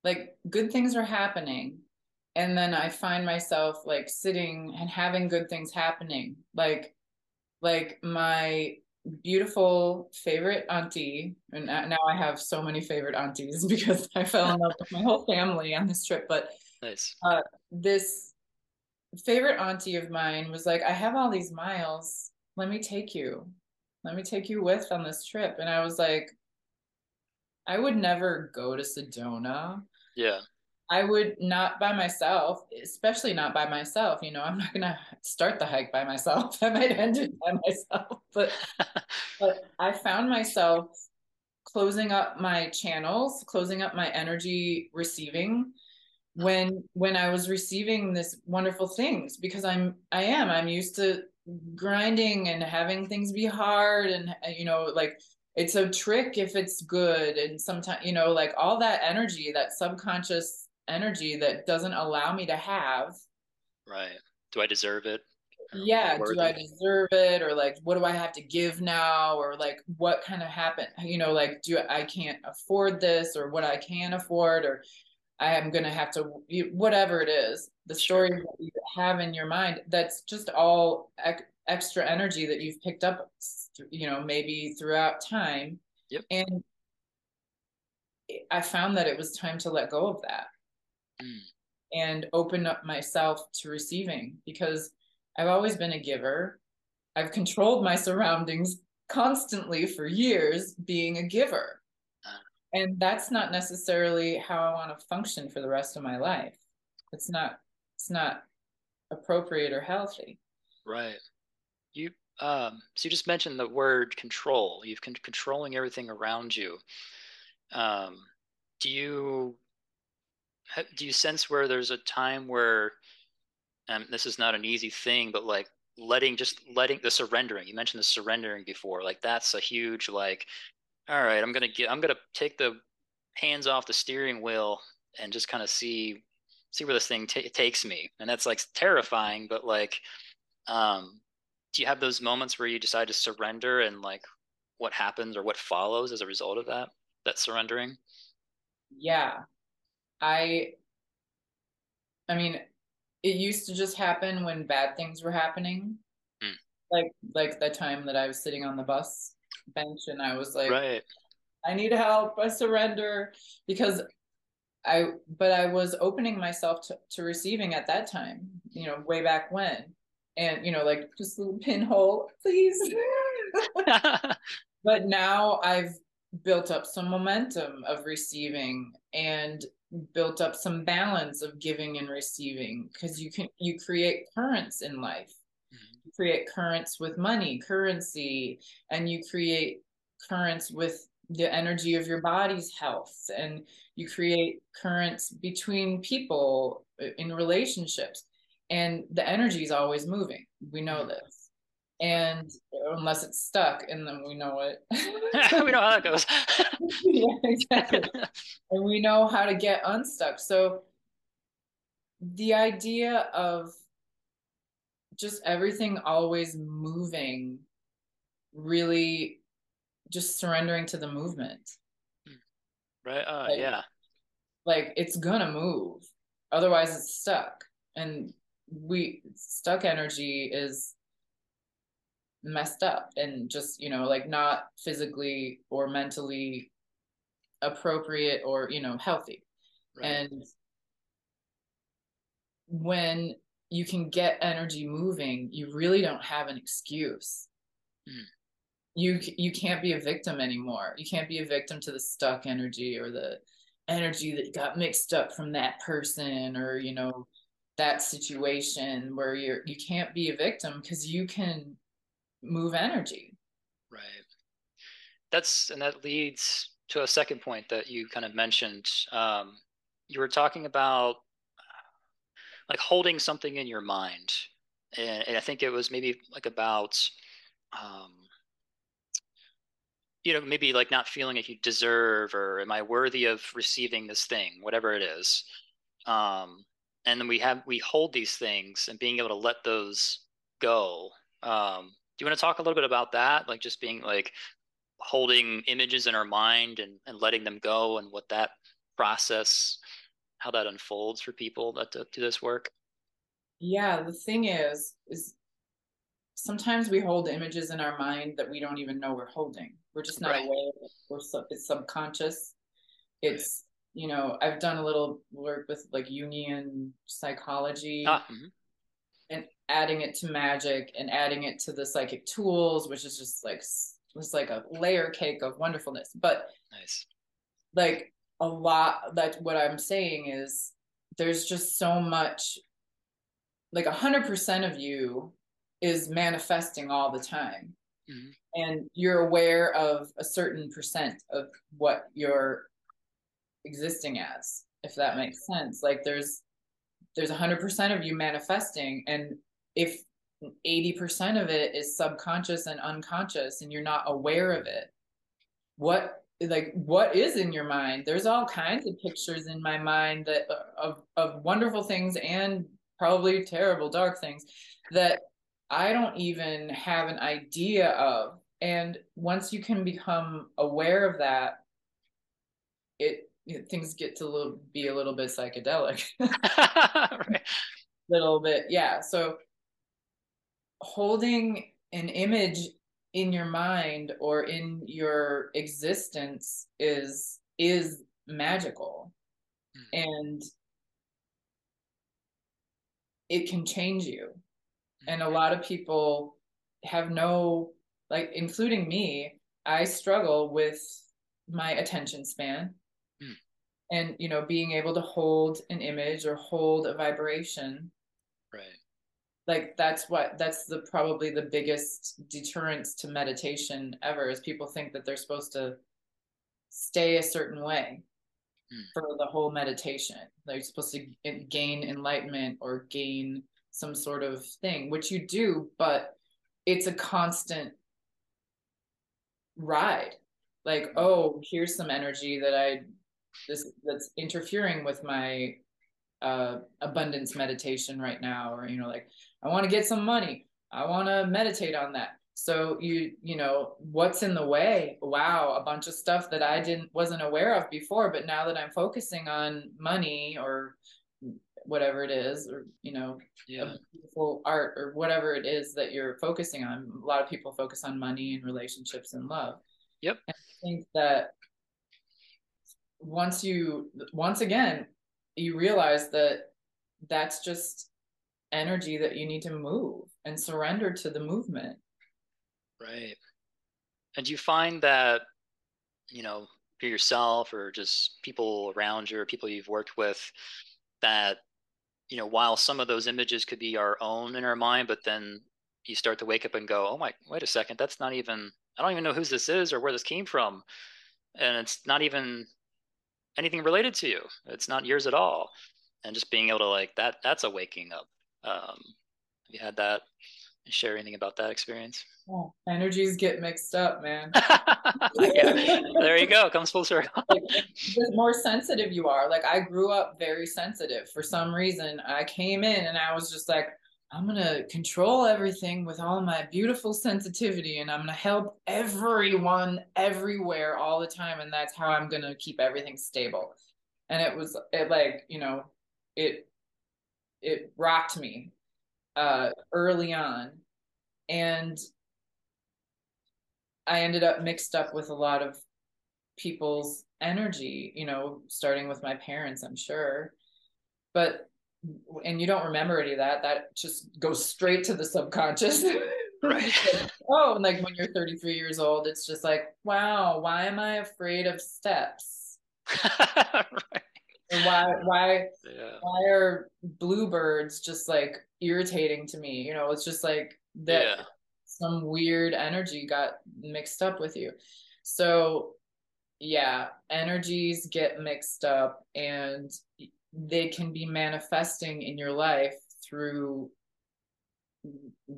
like good things are happening, and then I find myself like sitting and having good things happening. Like like my beautiful favorite auntie and now i have so many favorite aunties (laughs) because i fell in love with my whole family on this trip but Nice. Uh, this favorite auntie of mine was like, I have all these miles. Let me take you. Let me take you with on this trip. And I was like, I would never go to Sedona. Yeah. I would not by myself, especially not by myself. You know, I'm not gonna start the hike by myself. (laughs) I might end it by myself. (laughs) But (laughs) but I found myself closing up my channels, closing up my energy receiving when when I was receiving this wonderful things because I'm I am I'm used to grinding and having things be hard and uh, you know like it's a trick if it's good and sometimes you know like all that energy that subconscious energy that doesn't allow me to have. Right. Do I deserve it? Yeah do I deserve it? Or like what do I have to give now? Or like what kind of happened you know like do I can't afford this or what I can afford? Or I am going to have to, whatever it is, the story that you have in your mind, that's just all ec- extra energy that you've picked up, you know, maybe throughout time. Yep. And I found that it was time to let go of that. Mm. and open up myself to receiving because I've always been a giver. I've controlled my surroundings constantly for years being a giver. And that's not necessarily how I want to function for the rest of my life. It's not it's not appropriate or healthy. Right. You um so you just mentioned the word control. You've been controlling everything around you. Um do you do you sense where there's a time where and um, this is not an easy thing but like letting just letting the surrendering you mentioned the surrendering before like that's a huge like all right i'm gonna get i'm gonna take the hands off the steering wheel and just kind of see see where this thing t- takes me and that's like terrifying but like um do you have those moments where you decide to surrender and like what happens or what follows as a result of that that surrendering yeah I I mean, it used to just happen when bad things were happening. Mm. Like like the time that I was sitting on the bus bench and I was like right. I need help, I surrender because I but I was opening myself to, to receiving at that time, you know, way back when. And you know, like just a little pinhole, please. (laughs) (laughs) but now I've built up some momentum of receiving and built up some balance of giving and receiving because you can you create currents in life mm-hmm. you create currents with money currency and you create currents with the energy of your body's health and you create currents between people uh, in relationships and the energy is always moving. We know mm-hmm. this. And unless it's stuck and then we know it. (laughs) We know how that goes. (laughs) Yeah exactly. And we know how to get unstuck. So the idea of just everything always moving really just surrendering to the movement. Right uh like, yeah. like it's gonna move. Otherwise it's stuck. And we stuck energy is messed up and just you know like not physically or mentally appropriate or you know healthy. Right. and when you can get energy moving you really don't have an excuse mm. you you can't be a victim anymore you can't be a victim to the stuck energy or the energy that got mixed up from that person or you know that situation where you're you can't be a victim because you can move energy. Right. That's and that leads to a second point that you kind of mentioned. Um, you were talking about like holding something in your mind, and, and I think it was maybe like about. Um, you know, maybe like not feeling like you deserve or am I worthy of receiving this thing, whatever it is. Um, and then we have we hold these things and being able to let those go um, do you want to talk a little bit about that like just being like holding images in our mind and, and letting them go and what that process how that unfolds for people that do, do this work yeah the thing is is sometimes we hold images in our mind that we don't even know we're holding we're just not right. aware we're sub, it's subconscious it's right. you know i've done a little work with like jungian psychology ah, mm-hmm and adding it to magic and adding it to the psychic tools, which is just like it's like a layer cake of wonderfulness. But nice, like a lot. That what I'm saying is there's just so much. Like a hundred percent of you is manifesting all the time. Mm-hmm. And you're aware of a certain percent of what you're existing as, if that makes sense. Like there's there's a 100% of you manifesting and if 80% of it is subconscious and unconscious and you're not aware of it what like what is in your mind there's all kinds of pictures in my mind that uh, of of wonderful things and probably terrible dark things that i don't even have an idea of and once you can become aware of that it things get to little, be a little bit psychedelic. (laughs) right. Little bit, yeah. So holding an image in your mind or in your existence is is magical. Mm. And it can change you and a lot of people have no like including me i struggle with my attention span mm. and you know being able to hold an image or hold a vibration right like that's what that's the probably the biggest deterrence to meditation ever is people think that they're supposed to stay a certain way mm. for the whole meditation. They're supposed to gain enlightenment or gain some sort of thing which you do but it's a constant ride. Like oh here's some energy that i this that's interfering with my uh abundance meditation right now or you know like I want to get some money. I want to meditate on that. So you you know what's in the way? Wow, a bunch of stuff that I didn't wasn't aware of before, but now that I'm focusing on money or whatever it is, or you know, yeah. beautiful art or whatever it is that you're focusing on. A lot of people focus on money and relationships and love. Yep. And I think that once you once again you realize that that's just energy that you need to move and surrender to the movement. Right. And you find that, you know, for yourself or just people around you or people you've worked with, that, you know, while some of those images could be our own in our mind, but then you start to wake up and go, oh my, wait a second, that's not even, I don't even know whose this is or where this came from. And it's not even anything related to you. It's not yours at all. And just being able to like that, that's a waking up um, have you had that? Share anything about that experience? Oh, energies get mixed up, man. (laughs) yeah. There you go. Comes full circle. (laughs) the more sensitive you are. Like I grew up very sensitive. For some reason, I came in and I was just like, I'm gonna control everything with all my beautiful sensitivity, and I'm gonna help everyone everywhere all the time, and that's how I'm gonna keep everything stable. And it was it like you know, it it rocked me uh, early on, and I ended up mixed up with a lot of people's energy. You know, starting with my parents, I'm sure, but and you don't remember any of that. That just goes straight to the subconscious. (laughs) right. (laughs) oh, and like when you're 33 years old, it's just like, wow, why am I afraid of steps? (laughs) right why why yeah. why are bluebirds just like irritating to me you know it's just like that yeah. some weird energy got mixed up with you so yeah energies get mixed up and they can be manifesting in your life through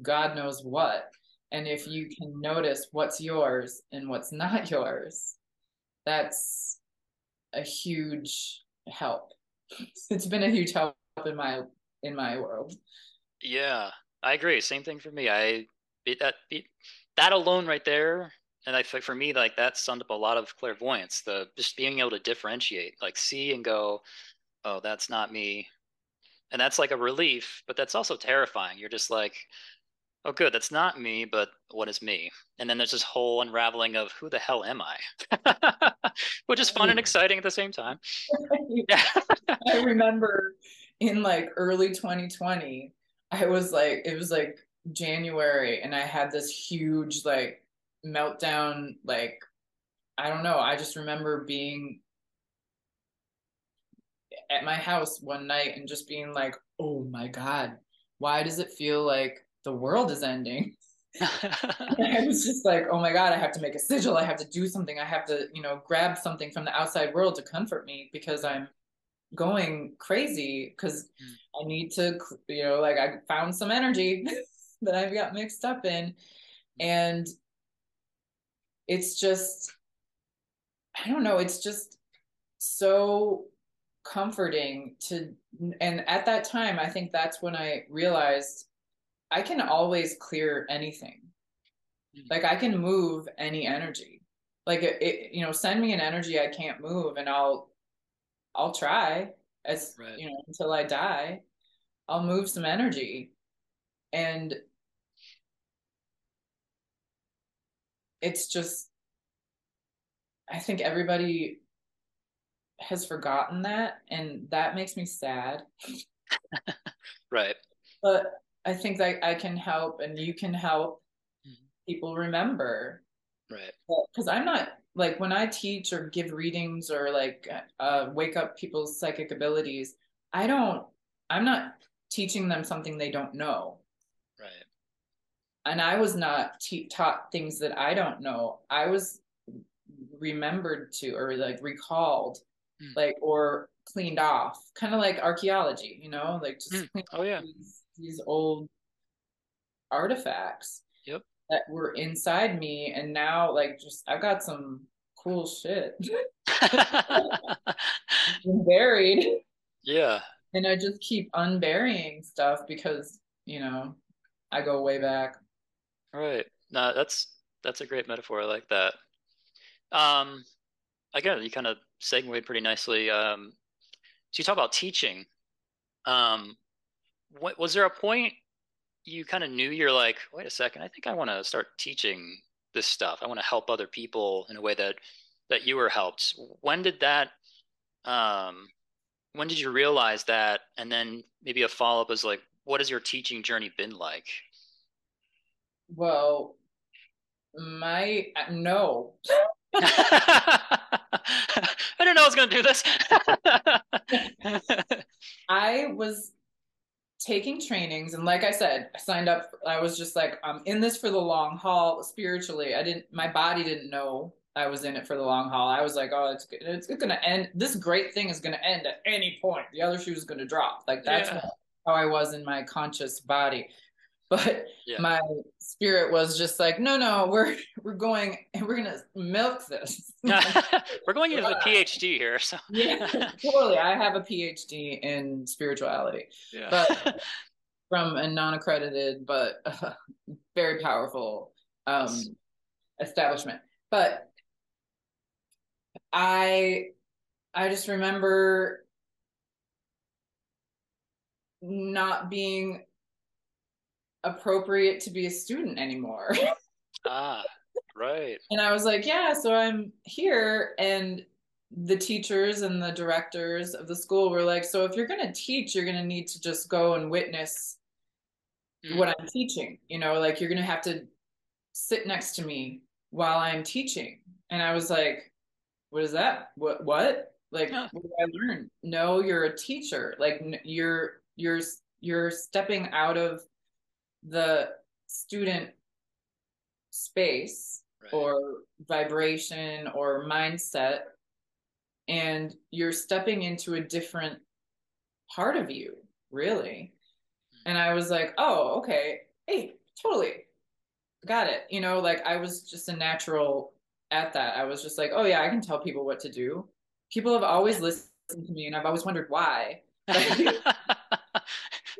god knows what and if you can notice what's yours and what's not (laughs) yours that's a huge help. (laughs) It's been a huge help in my in my world. Yeah, I agree. Same thing for me. I that uh, that alone right there, and I for me like that summed up a lot of clairvoyance. The just being able to differentiate, like see and go, oh, that's not me, and that's like a relief, but that's also terrifying. You're just like, oh good that's not me but what is me? And then there's this whole unraveling of who the hell am i? (laughs) Which is fun and exciting at the same time. (laughs) Yeah. I remember in like early 2020 i was like it was like january and i had this huge like meltdown like i don't know i just remember being at my house one night and just being like oh my god why does it feel like the world is ending. (laughs) I was just like, oh my God, I have to make a sigil. I have to do something. I have to, you know, grab something from the outside world to comfort me because I'm going crazy because mm. I need to, you know, like I found some energy (laughs) that I've got mixed up in. And it's just, I don't know, it's just so comforting to, and at that time, I think that's when I realized I can always clear anything. Hmm. Like I can move any energy. Like it, it, you know, send me an energy I can't move and I'll I'll try as right. you know until I die. I'll move some energy. And it's just I think everybody has forgotten that and that makes me sad. (laughs) right but I think that I can help and you can help mm-hmm. people remember. Right. Because I'm not like when I teach or give readings or like uh, wake up people's psychic abilities, I don't, I'm not teaching them something they don't know. Right. And I was not te- taught things that I don't know. I was remembered to or like recalled, mm. like, or cleaned off, kind of like archaeology, you know, like just mm. oh yeah, these, these old artifacts. Yep. That were inside me, and now like just I've got some cool shit (laughs) buried. Yeah. And I just keep unburying stuff because you know I go way back. Right. No, that's that's a great metaphor. I like that. Um, again, you kind of segued pretty nicely. Um, so you talk about teaching. Um, what, was there a point you kind of knew you're like, wait a second, I think I want to start teaching this stuff. I want to help other people in a way that that you were helped. When did that? Um, when did you realize that? And then maybe a follow up is like, what has your teaching journey been like? Well, my no. (laughs) (laughs) I didn't know I was going to do this. (laughs) I was taking trainings and like I said, I signed up I was just like I'm in this for the long haul spiritually. I didn't my body didn't know I was in it for the long haul. I was like, oh, it's it's going to end. This great thing is going to end at any point. The other shoe is going to drop. Like that's yeah. how I was in my conscious body. but yeah. my spirit was just like no no we're (laughs) we're going and we're gonna milk this. (laughs) We're going into the (laughs) phd here so. Yeah totally. I have a phd in spirituality yeah. but from a non-accredited but uh, very powerful um establishment. But i i just remember not being appropriate to be a student anymore. (laughs) ah, right. And I was like, yeah, so I'm here. And the teachers and the directors of the school were like, so if you're going to teach, you're going to need to just go and witness mm. what I'm teaching. You know, like you're going to have to sit next to me while I'm teaching. And I was like, what is that? What, what? Like, what did I learn? No, you're a teacher. Like you're, you're, you're stepping out of the student space right. or vibration or mindset and you're stepping into a different part of you really. Hmm. And i was like oh okay. Hey totally. Got it. You know like i was just a natural at that. I was just like oh yeah i can tell people what to do. People have always listened to me and i've always wondered why (laughs) (laughs)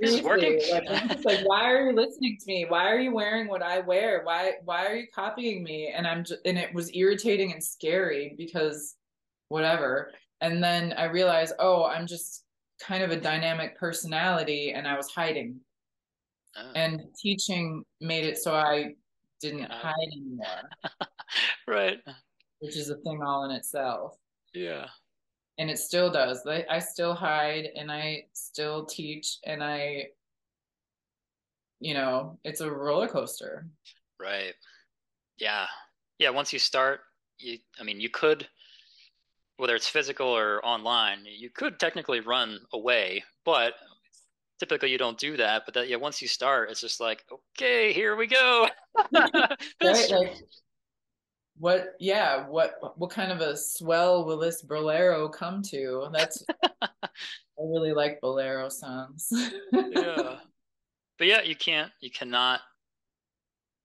this is working. Like, like, why are you listening to me? Why are you wearing what I wear? Why why are you copying me? And I'm just, and it was irritating and scary because whatever. And then I realized, oh, I'm just kind of a dynamic personality, and I was hiding. Oh. And teaching made it so I didn't yeah. hide anymore. (laughs) right. Which is a thing all in itself. Yeah and it still does. I still hide and I still teach and I, you know, it's a roller coaster. Right. Yeah. Yeah. Once you start, you, I mean, you could, whether it's physical or online, you could technically run away, but typically you don't do that. But that, yeah, once you start, it's just like, okay, here we go. (laughs) (laughs) right. Like, what yeah what what kind of a swell will this bolero come to? That's (laughs) i really like bolero songs. Yeah. (laughs) But yeah you can't you cannot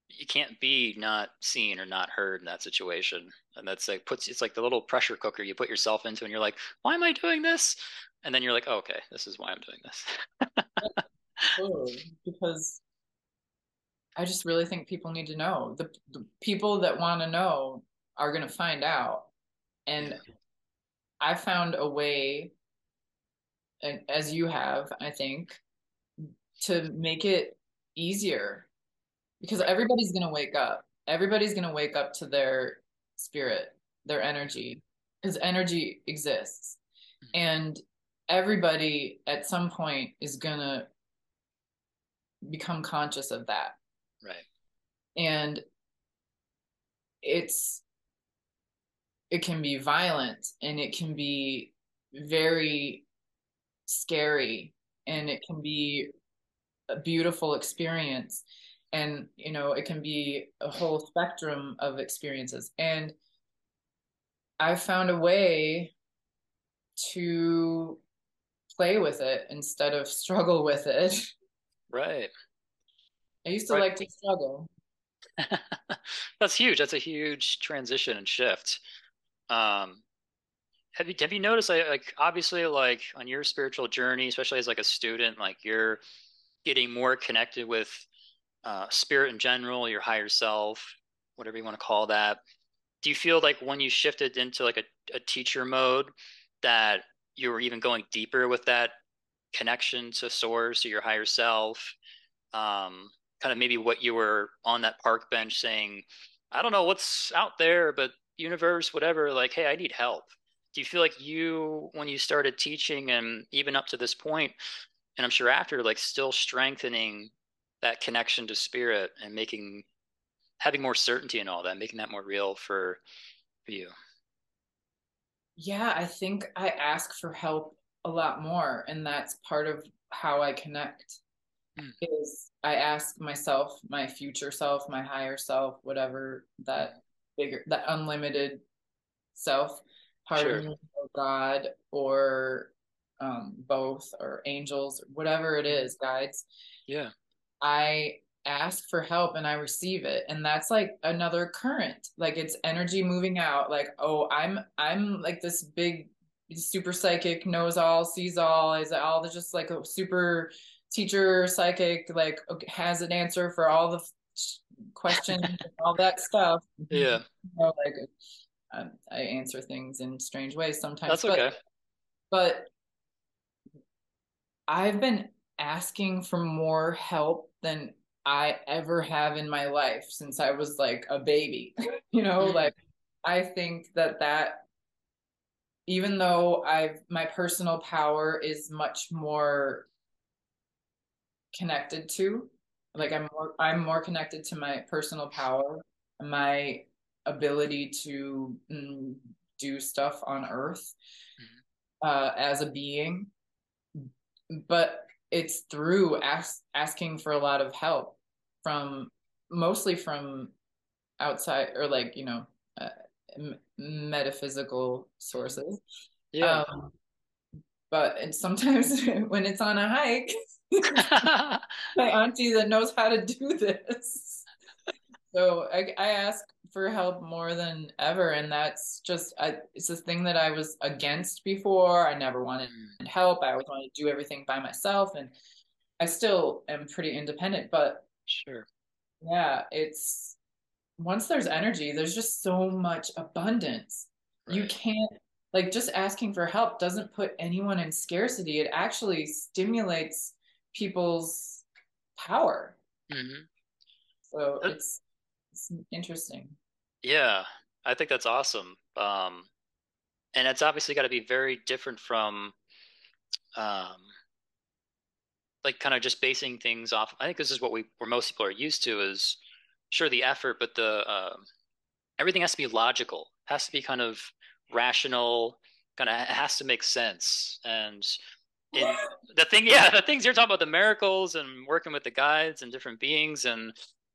you can't be not seen or not heard in that situation. And that's like puts it's like the little pressure cooker you put yourself into and you're like why am i doing this? And then you're like oh, okay this is why i'm doing this. Totally. because I just really think people need to know. The, the people that want to know are going to find out. And I found a way, and as you have, I think, to make it easier because everybody's going to wake up. Everybody's going to wake up to their spirit, their energy, because energy exists. Mm-hmm. And everybody at some point is going to become conscious of that right. And it's it can be violent and it can be very scary and it can be a beautiful experience. And you know it can be a whole spectrum of experiences. And i found a way to play with it instead of struggle with it. Right i used to right. like to struggle. (laughs) That's huge. That's a huge transition and shift. Um have you have you noticed like, like obviously like on your spiritual journey especially as like a student like you're getting more connected with uh, spirit in general your higher self whatever you want to call that. Do you feel like when you shifted into like a, a teacher mode that you were even going deeper with that connection to source to your higher self? Um, kind of maybe what you were on that park bench saying i don't know what's out there but universe whatever like hey i need help do you feel like you when you started teaching and even up to this point and i'm sure after like still strengthening that connection to spirit and making having more certainty in all that making that more real for, for you yeah i think i ask for help a lot more and that's part of how i connect mm. is i ask myself my future self my higher self whatever that bigger that unlimited self pardon sure. God or um, both or angels, whatever it is, guides. Yeah. I ask for help and I receive it. And that's like another current. Like it's energy moving out. Like, oh, I'm I'm like this big super psychic, knows all, sees all, is all just like a super teacher psychic, like has an answer for all the questions (laughs) all that stuff. Yeah. You know, like I, I answer things in strange ways sometimes. That's okay. But, but I've been asking for more help than I ever have in my life since I was like a baby. (laughs) you know, mm-hmm. like I think that that even though I've my personal power is much more connected to like I'm more I'm more connected to my personal power, my ability to mm, do stuff on earth mm-hmm. uh, as a being. But it's through ask, asking for a lot of help from mostly from outside or like you know uh, m- metaphysical sources. Yeah. Um, but and sometimes (laughs) when it's on a hike (laughs) my auntie that knows how to do this. So I, I ask for help more than ever and that's just I, it's a thing that i was against before. I never wanted mm. help. I always wanted to do everything by myself and i still am pretty independent but sure. yeah it's once there's energy there's just so much abundance. Right. you can't like just asking for help doesn't put anyone in scarcity it actually stimulates people's power mm-hmm. so it's it's interesting yeah, I think that's awesome. Um, and it's obviously got to be very different from, um, like kind of just basing things off. I think this is what we where most people are used to is sure the effort, but the uh, everything has to be logical, has to be kind of rational, kind of has to make sense. And (laughs) in the thing, yeah, the things you're talking about, the miracles and working with the guides and different beings and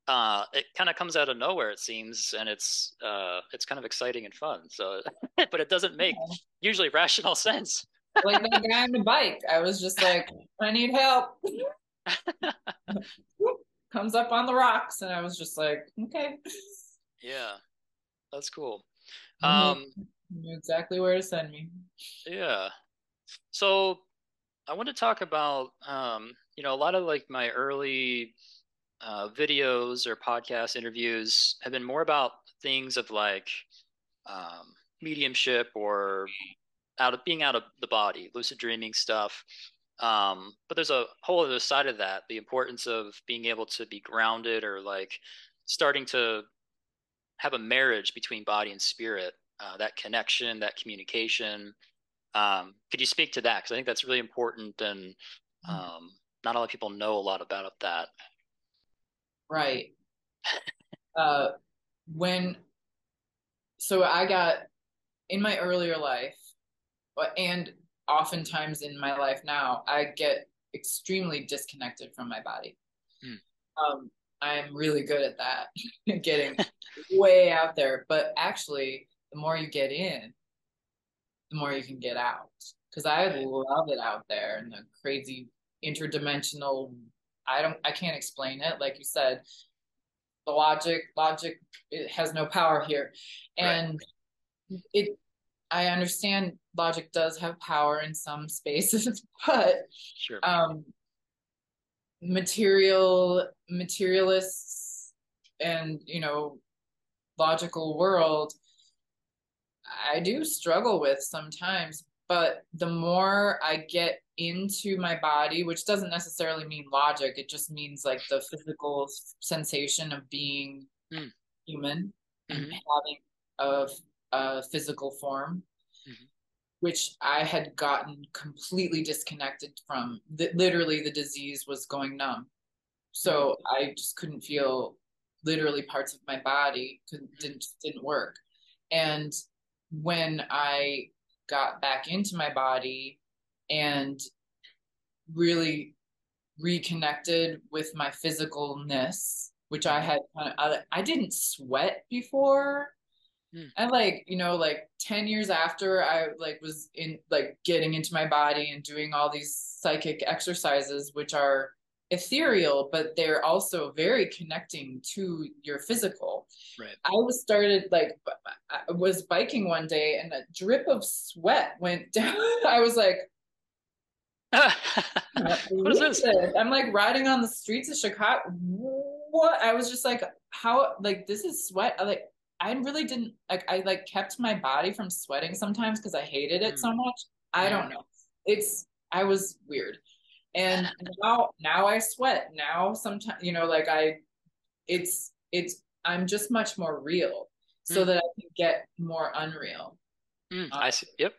uh, it kind of comes out of nowhere it seems and it's uh, it's kind of exciting and fun so (laughs) but it doesn't make usually rational (laughs) sense. Like that guy on the bike i was just like i need help. Comes up on the rocks and i was just like okay. Yeah that's cool. Um knew exactly where to send me. Yeah. So i want to talk about um you know a lot of like my early uh, videos or podcast interviews have been more about things of like um, mediumship or out of being out of the body, lucid dreaming stuff. Um, but there's a whole other side of that, the importance of being able to be grounded or like starting to have a marriage between body and spirit, uh, that connection, that communication. Um, could you speak to that? Because I think that's really important and mm. um, not a lot of people know a lot about that. Right. uh, when, so I got in my earlier life, and oftentimes in my life now, I get extremely disconnected from my body. Hmm. Um, I'm really good at that, (laughs) getting way out there. But actually, the more you get in, the more you can get out. Because I love it out there and the crazy interdimensional. I don't. I can't explain it. Like you said, the logic, logic, it has no power here, and right. it. I understand logic does have power in some spaces, (laughs) but sure. um, material materialists and you know logical world i do struggle with sometimes but the more i get into my body which doesn't necessarily mean logic it just means like the physical sensation of being mm. human mm-hmm. and having a, a physical form mm-hmm which I had gotten completely disconnected from. Literally, the disease was going numb. So I just couldn't feel literally parts of my body didn't didn't work. And when I got back into my body and really reconnected with my physicalness, which I had kind of, I, I didn't sweat before Mm. And like, you know, like 10 years after I like was in like getting into my body and doing all these psychic exercises, which are ethereal, but they're also very connecting to your physical. Right. I was started like I was biking one day and a drip of sweat went (laughs) down. I was like, (laughs) what is this? I'm like riding on the streets of Chicago. What? I was just like, how? Like this is sweat. I like I really didn't like I like kept my body from sweating sometimes because I hated it mm. so much. I don't know. It's I was weird. And now now I sweat. Now sometimes you know like I it's it's I'm just much more real so mm. that I can get more unreal. Mm, um, I see. Yep.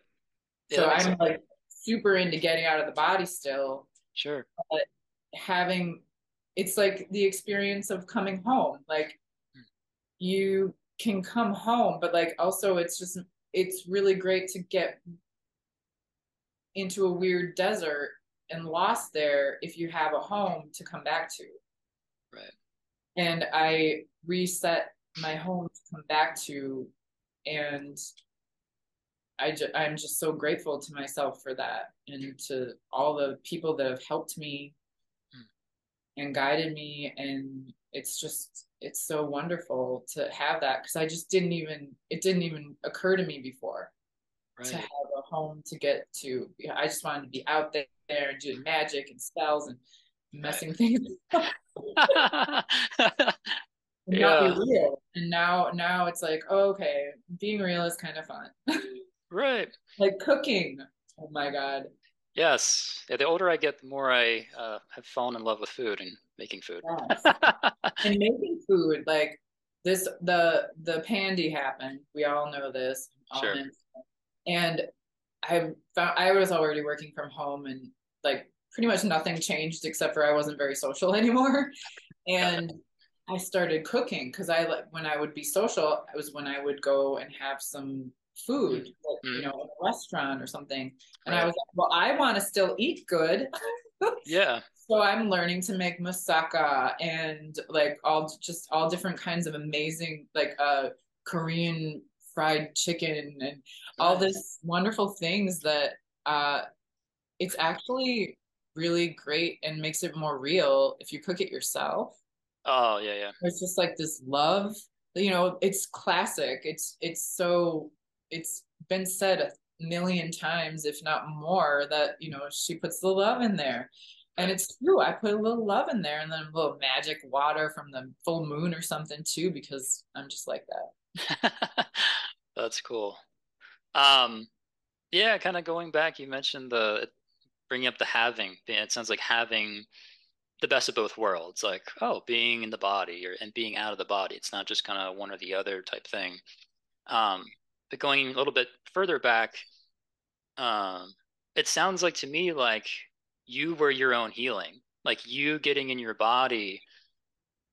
Yeah, so I'm sense. like super into getting out of the body still. Sure. But having it's like the experience of coming home. Like mm. you can come home but like also it's just it's really great to get into a weird desert and lost there if you have a home to come back to right and i reset my home to come back to and I ju- i'm just so grateful to myself for that and to all the people that have helped me mm. and guided me and it's just it's so wonderful to have that because I just didn't even it didn't even occur to me before right. to have a home to get to. I just wanted to be out there and doing magic and spells and messing things (laughs) up. yeah. not be real. And now now it's like, oh, okay, being real is kind of fun. (laughs) right. Like cooking. Oh my god. Yes. Yeah, the older I get, the more I uh, have fallen in love with food and making food. Yes. (laughs) and making food, like this, the the pandy happened. We all know this. Sure. And I found I was already working from home, and like pretty much nothing changed except for I wasn't very social (laughs) anymore. And I started cooking because I like when I would be social, it was when I would go and have some food, like, mm. you know, in a restaurant or something. And right. I was like, well, I want to still eat good. (laughs) yeah. So I'm learning to make moussaka and like all just all different kinds of amazing like uh Korean fried chicken and all this wonderful things that uh it's actually really great and makes it more real if you cook it yourself. Oh yeah, yeah. It's just like this love, you know, it's classic. It's it's so it's been said a million times, if not more, that you know she puts the love in there. And it's true. I put a little love in there and then a little magic water from the full moon or something too, because I'm just like that. (laughs) That's cool. Um, yeah, kind of going back, you mentioned the bringing up the having. It sounds like having the best of both worlds, like oh, being in the body or and being out of the body. It's not just kind of one or the other type thing. Um, but going a little bit further back, um, it sounds like to me like you were your own healing. like you getting in your body,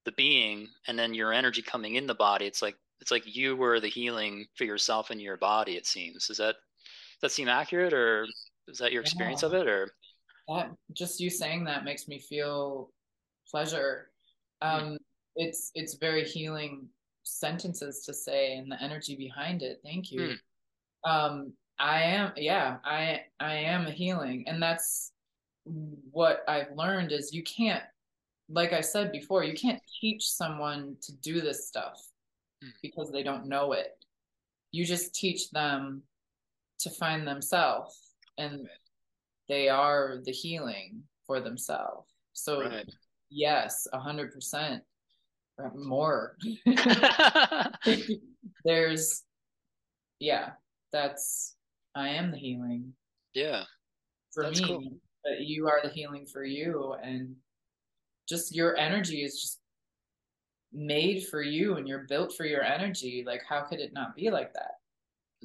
the being, and then your energy coming in the body. It's like it's like you were the healing for yourself and your body. It seems. Does that does that seem accurate, or is that your experience yeah. of it, or that just you saying that makes me feel pleasure. Hmm. Um, mm. It's it's very healing sentences to say, and the energy behind it. Thank you. Mm. Um, I am, yeah, I I am a healing, and that's what I've learned is you can't, like I said before, you can't teach someone to do this stuff mm. because they don't know it. You just teach them to find themselves, and they are the healing for themselves. So, right. yes, a hundred percent more. (laughs) (laughs) There's, yeah, that's I am the healing. Yeah. For That's me, cool. but you are the healing for you. And just your energy is just made for you and you're built for your energy. Like, how could it not be like that?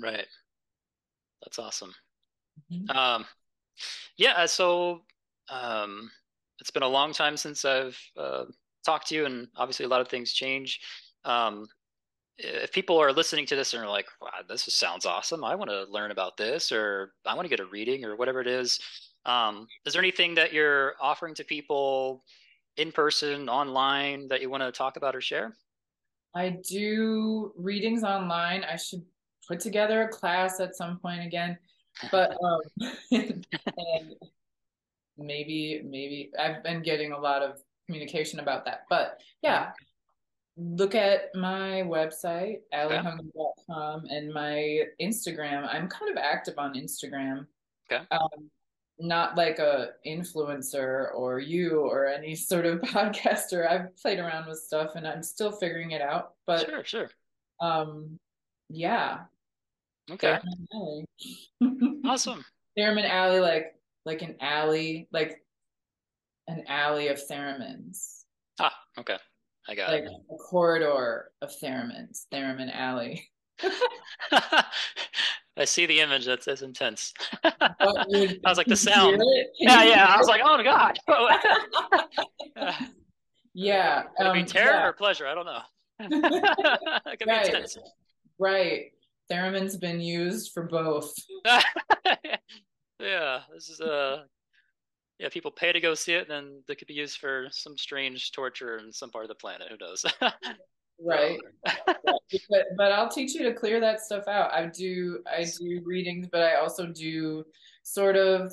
Right. That's awesome. Mm-hmm. Um, yeah. Uh, so, um, it's been a long time since I've uh, talked to you, and obviously a lot of things change. Um, if people are listening to this and are like, wow, this sounds awesome. I want to learn about this, or I want to get a reading, or whatever it is. Um, is there anything that you're offering to people in person, online that you want to talk about or share? I do readings online. I should put together a class at some point again, but um, (laughs) and maybe maybe I've been getting a lot of communication about that. But yeah, look at my website, alihunger.com, and my Instagram. I'm kind of active on Instagram. Okay. Um, not like a influencer or you or any (laughs) sort of podcaster. I've played around with stuff and I'm still figuring it out. But sure, sure. Um, yeah. Okay. awesome. (laughs) Theremin Alley, like like an alley, like an alley of theremins. Ah, okay. I got like it. a corridor of theremins, theremin alley. (laughs) I see the image. That's, that's intense. (laughs) I was like the sound. Yeah, yeah. I was like, oh my god. yeah. Could um, it be um, terror yeah. or pleasure? I don't know. it could right. be intense. Right. Theremin's been used for both. (laughs) yeah, this is a uh, yeah, people pay to go see it, then they could be used for some strange torture in some part of the planet. Who knows? (laughs) right. (laughs) but but I'll teach you to clear that stuff out. I do I do readings, but I also do sort of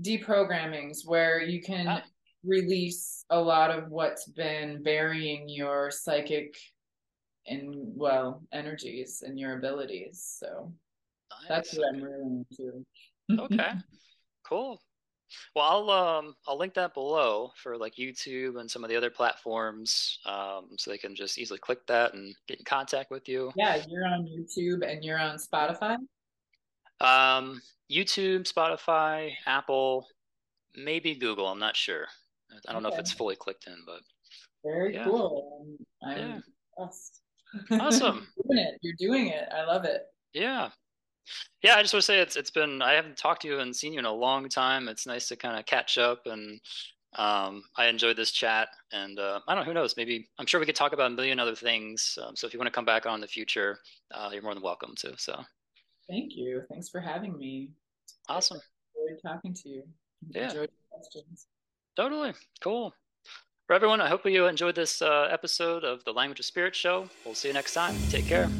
deprogrammings where you can ah. release a lot of what's been burying your psychic and well energies and your abilities. So nice. that's what I'm really into. okay. (laughs) Cool. Well, I'll um I'll link that below for like YouTube and some of the other platforms, um, so they can just easily click that and get in contact with you. Yeah, you're on YouTube and you're on Spotify. Um, YouTube, Spotify, Apple, maybe Google. I'm not sure. I don't okay. know if it's fully clicked in, but very yeah. cool. I'm, I'm yeah. Awesome. (laughs) You're doing it. You're doing it. I love it. Yeah. Yeah, I just want to say it's it's been I haven't talked to you and seen you in a long time. It's nice to kind of catch up, and um, I enjoyed this chat. And uh, I don't know, who knows? Maybe I'm sure we could talk about a million other things. Um, so if you want to come back on in the future, uh, you're more than welcome to. So thank you. Thanks for having me. Awesome. Enjoyed talking to you. Yeah. Enjoyed questions. Totally cool. For everyone, I hope you enjoyed this uh, episode of the Language of Spirit show. We'll see you next time. Take care.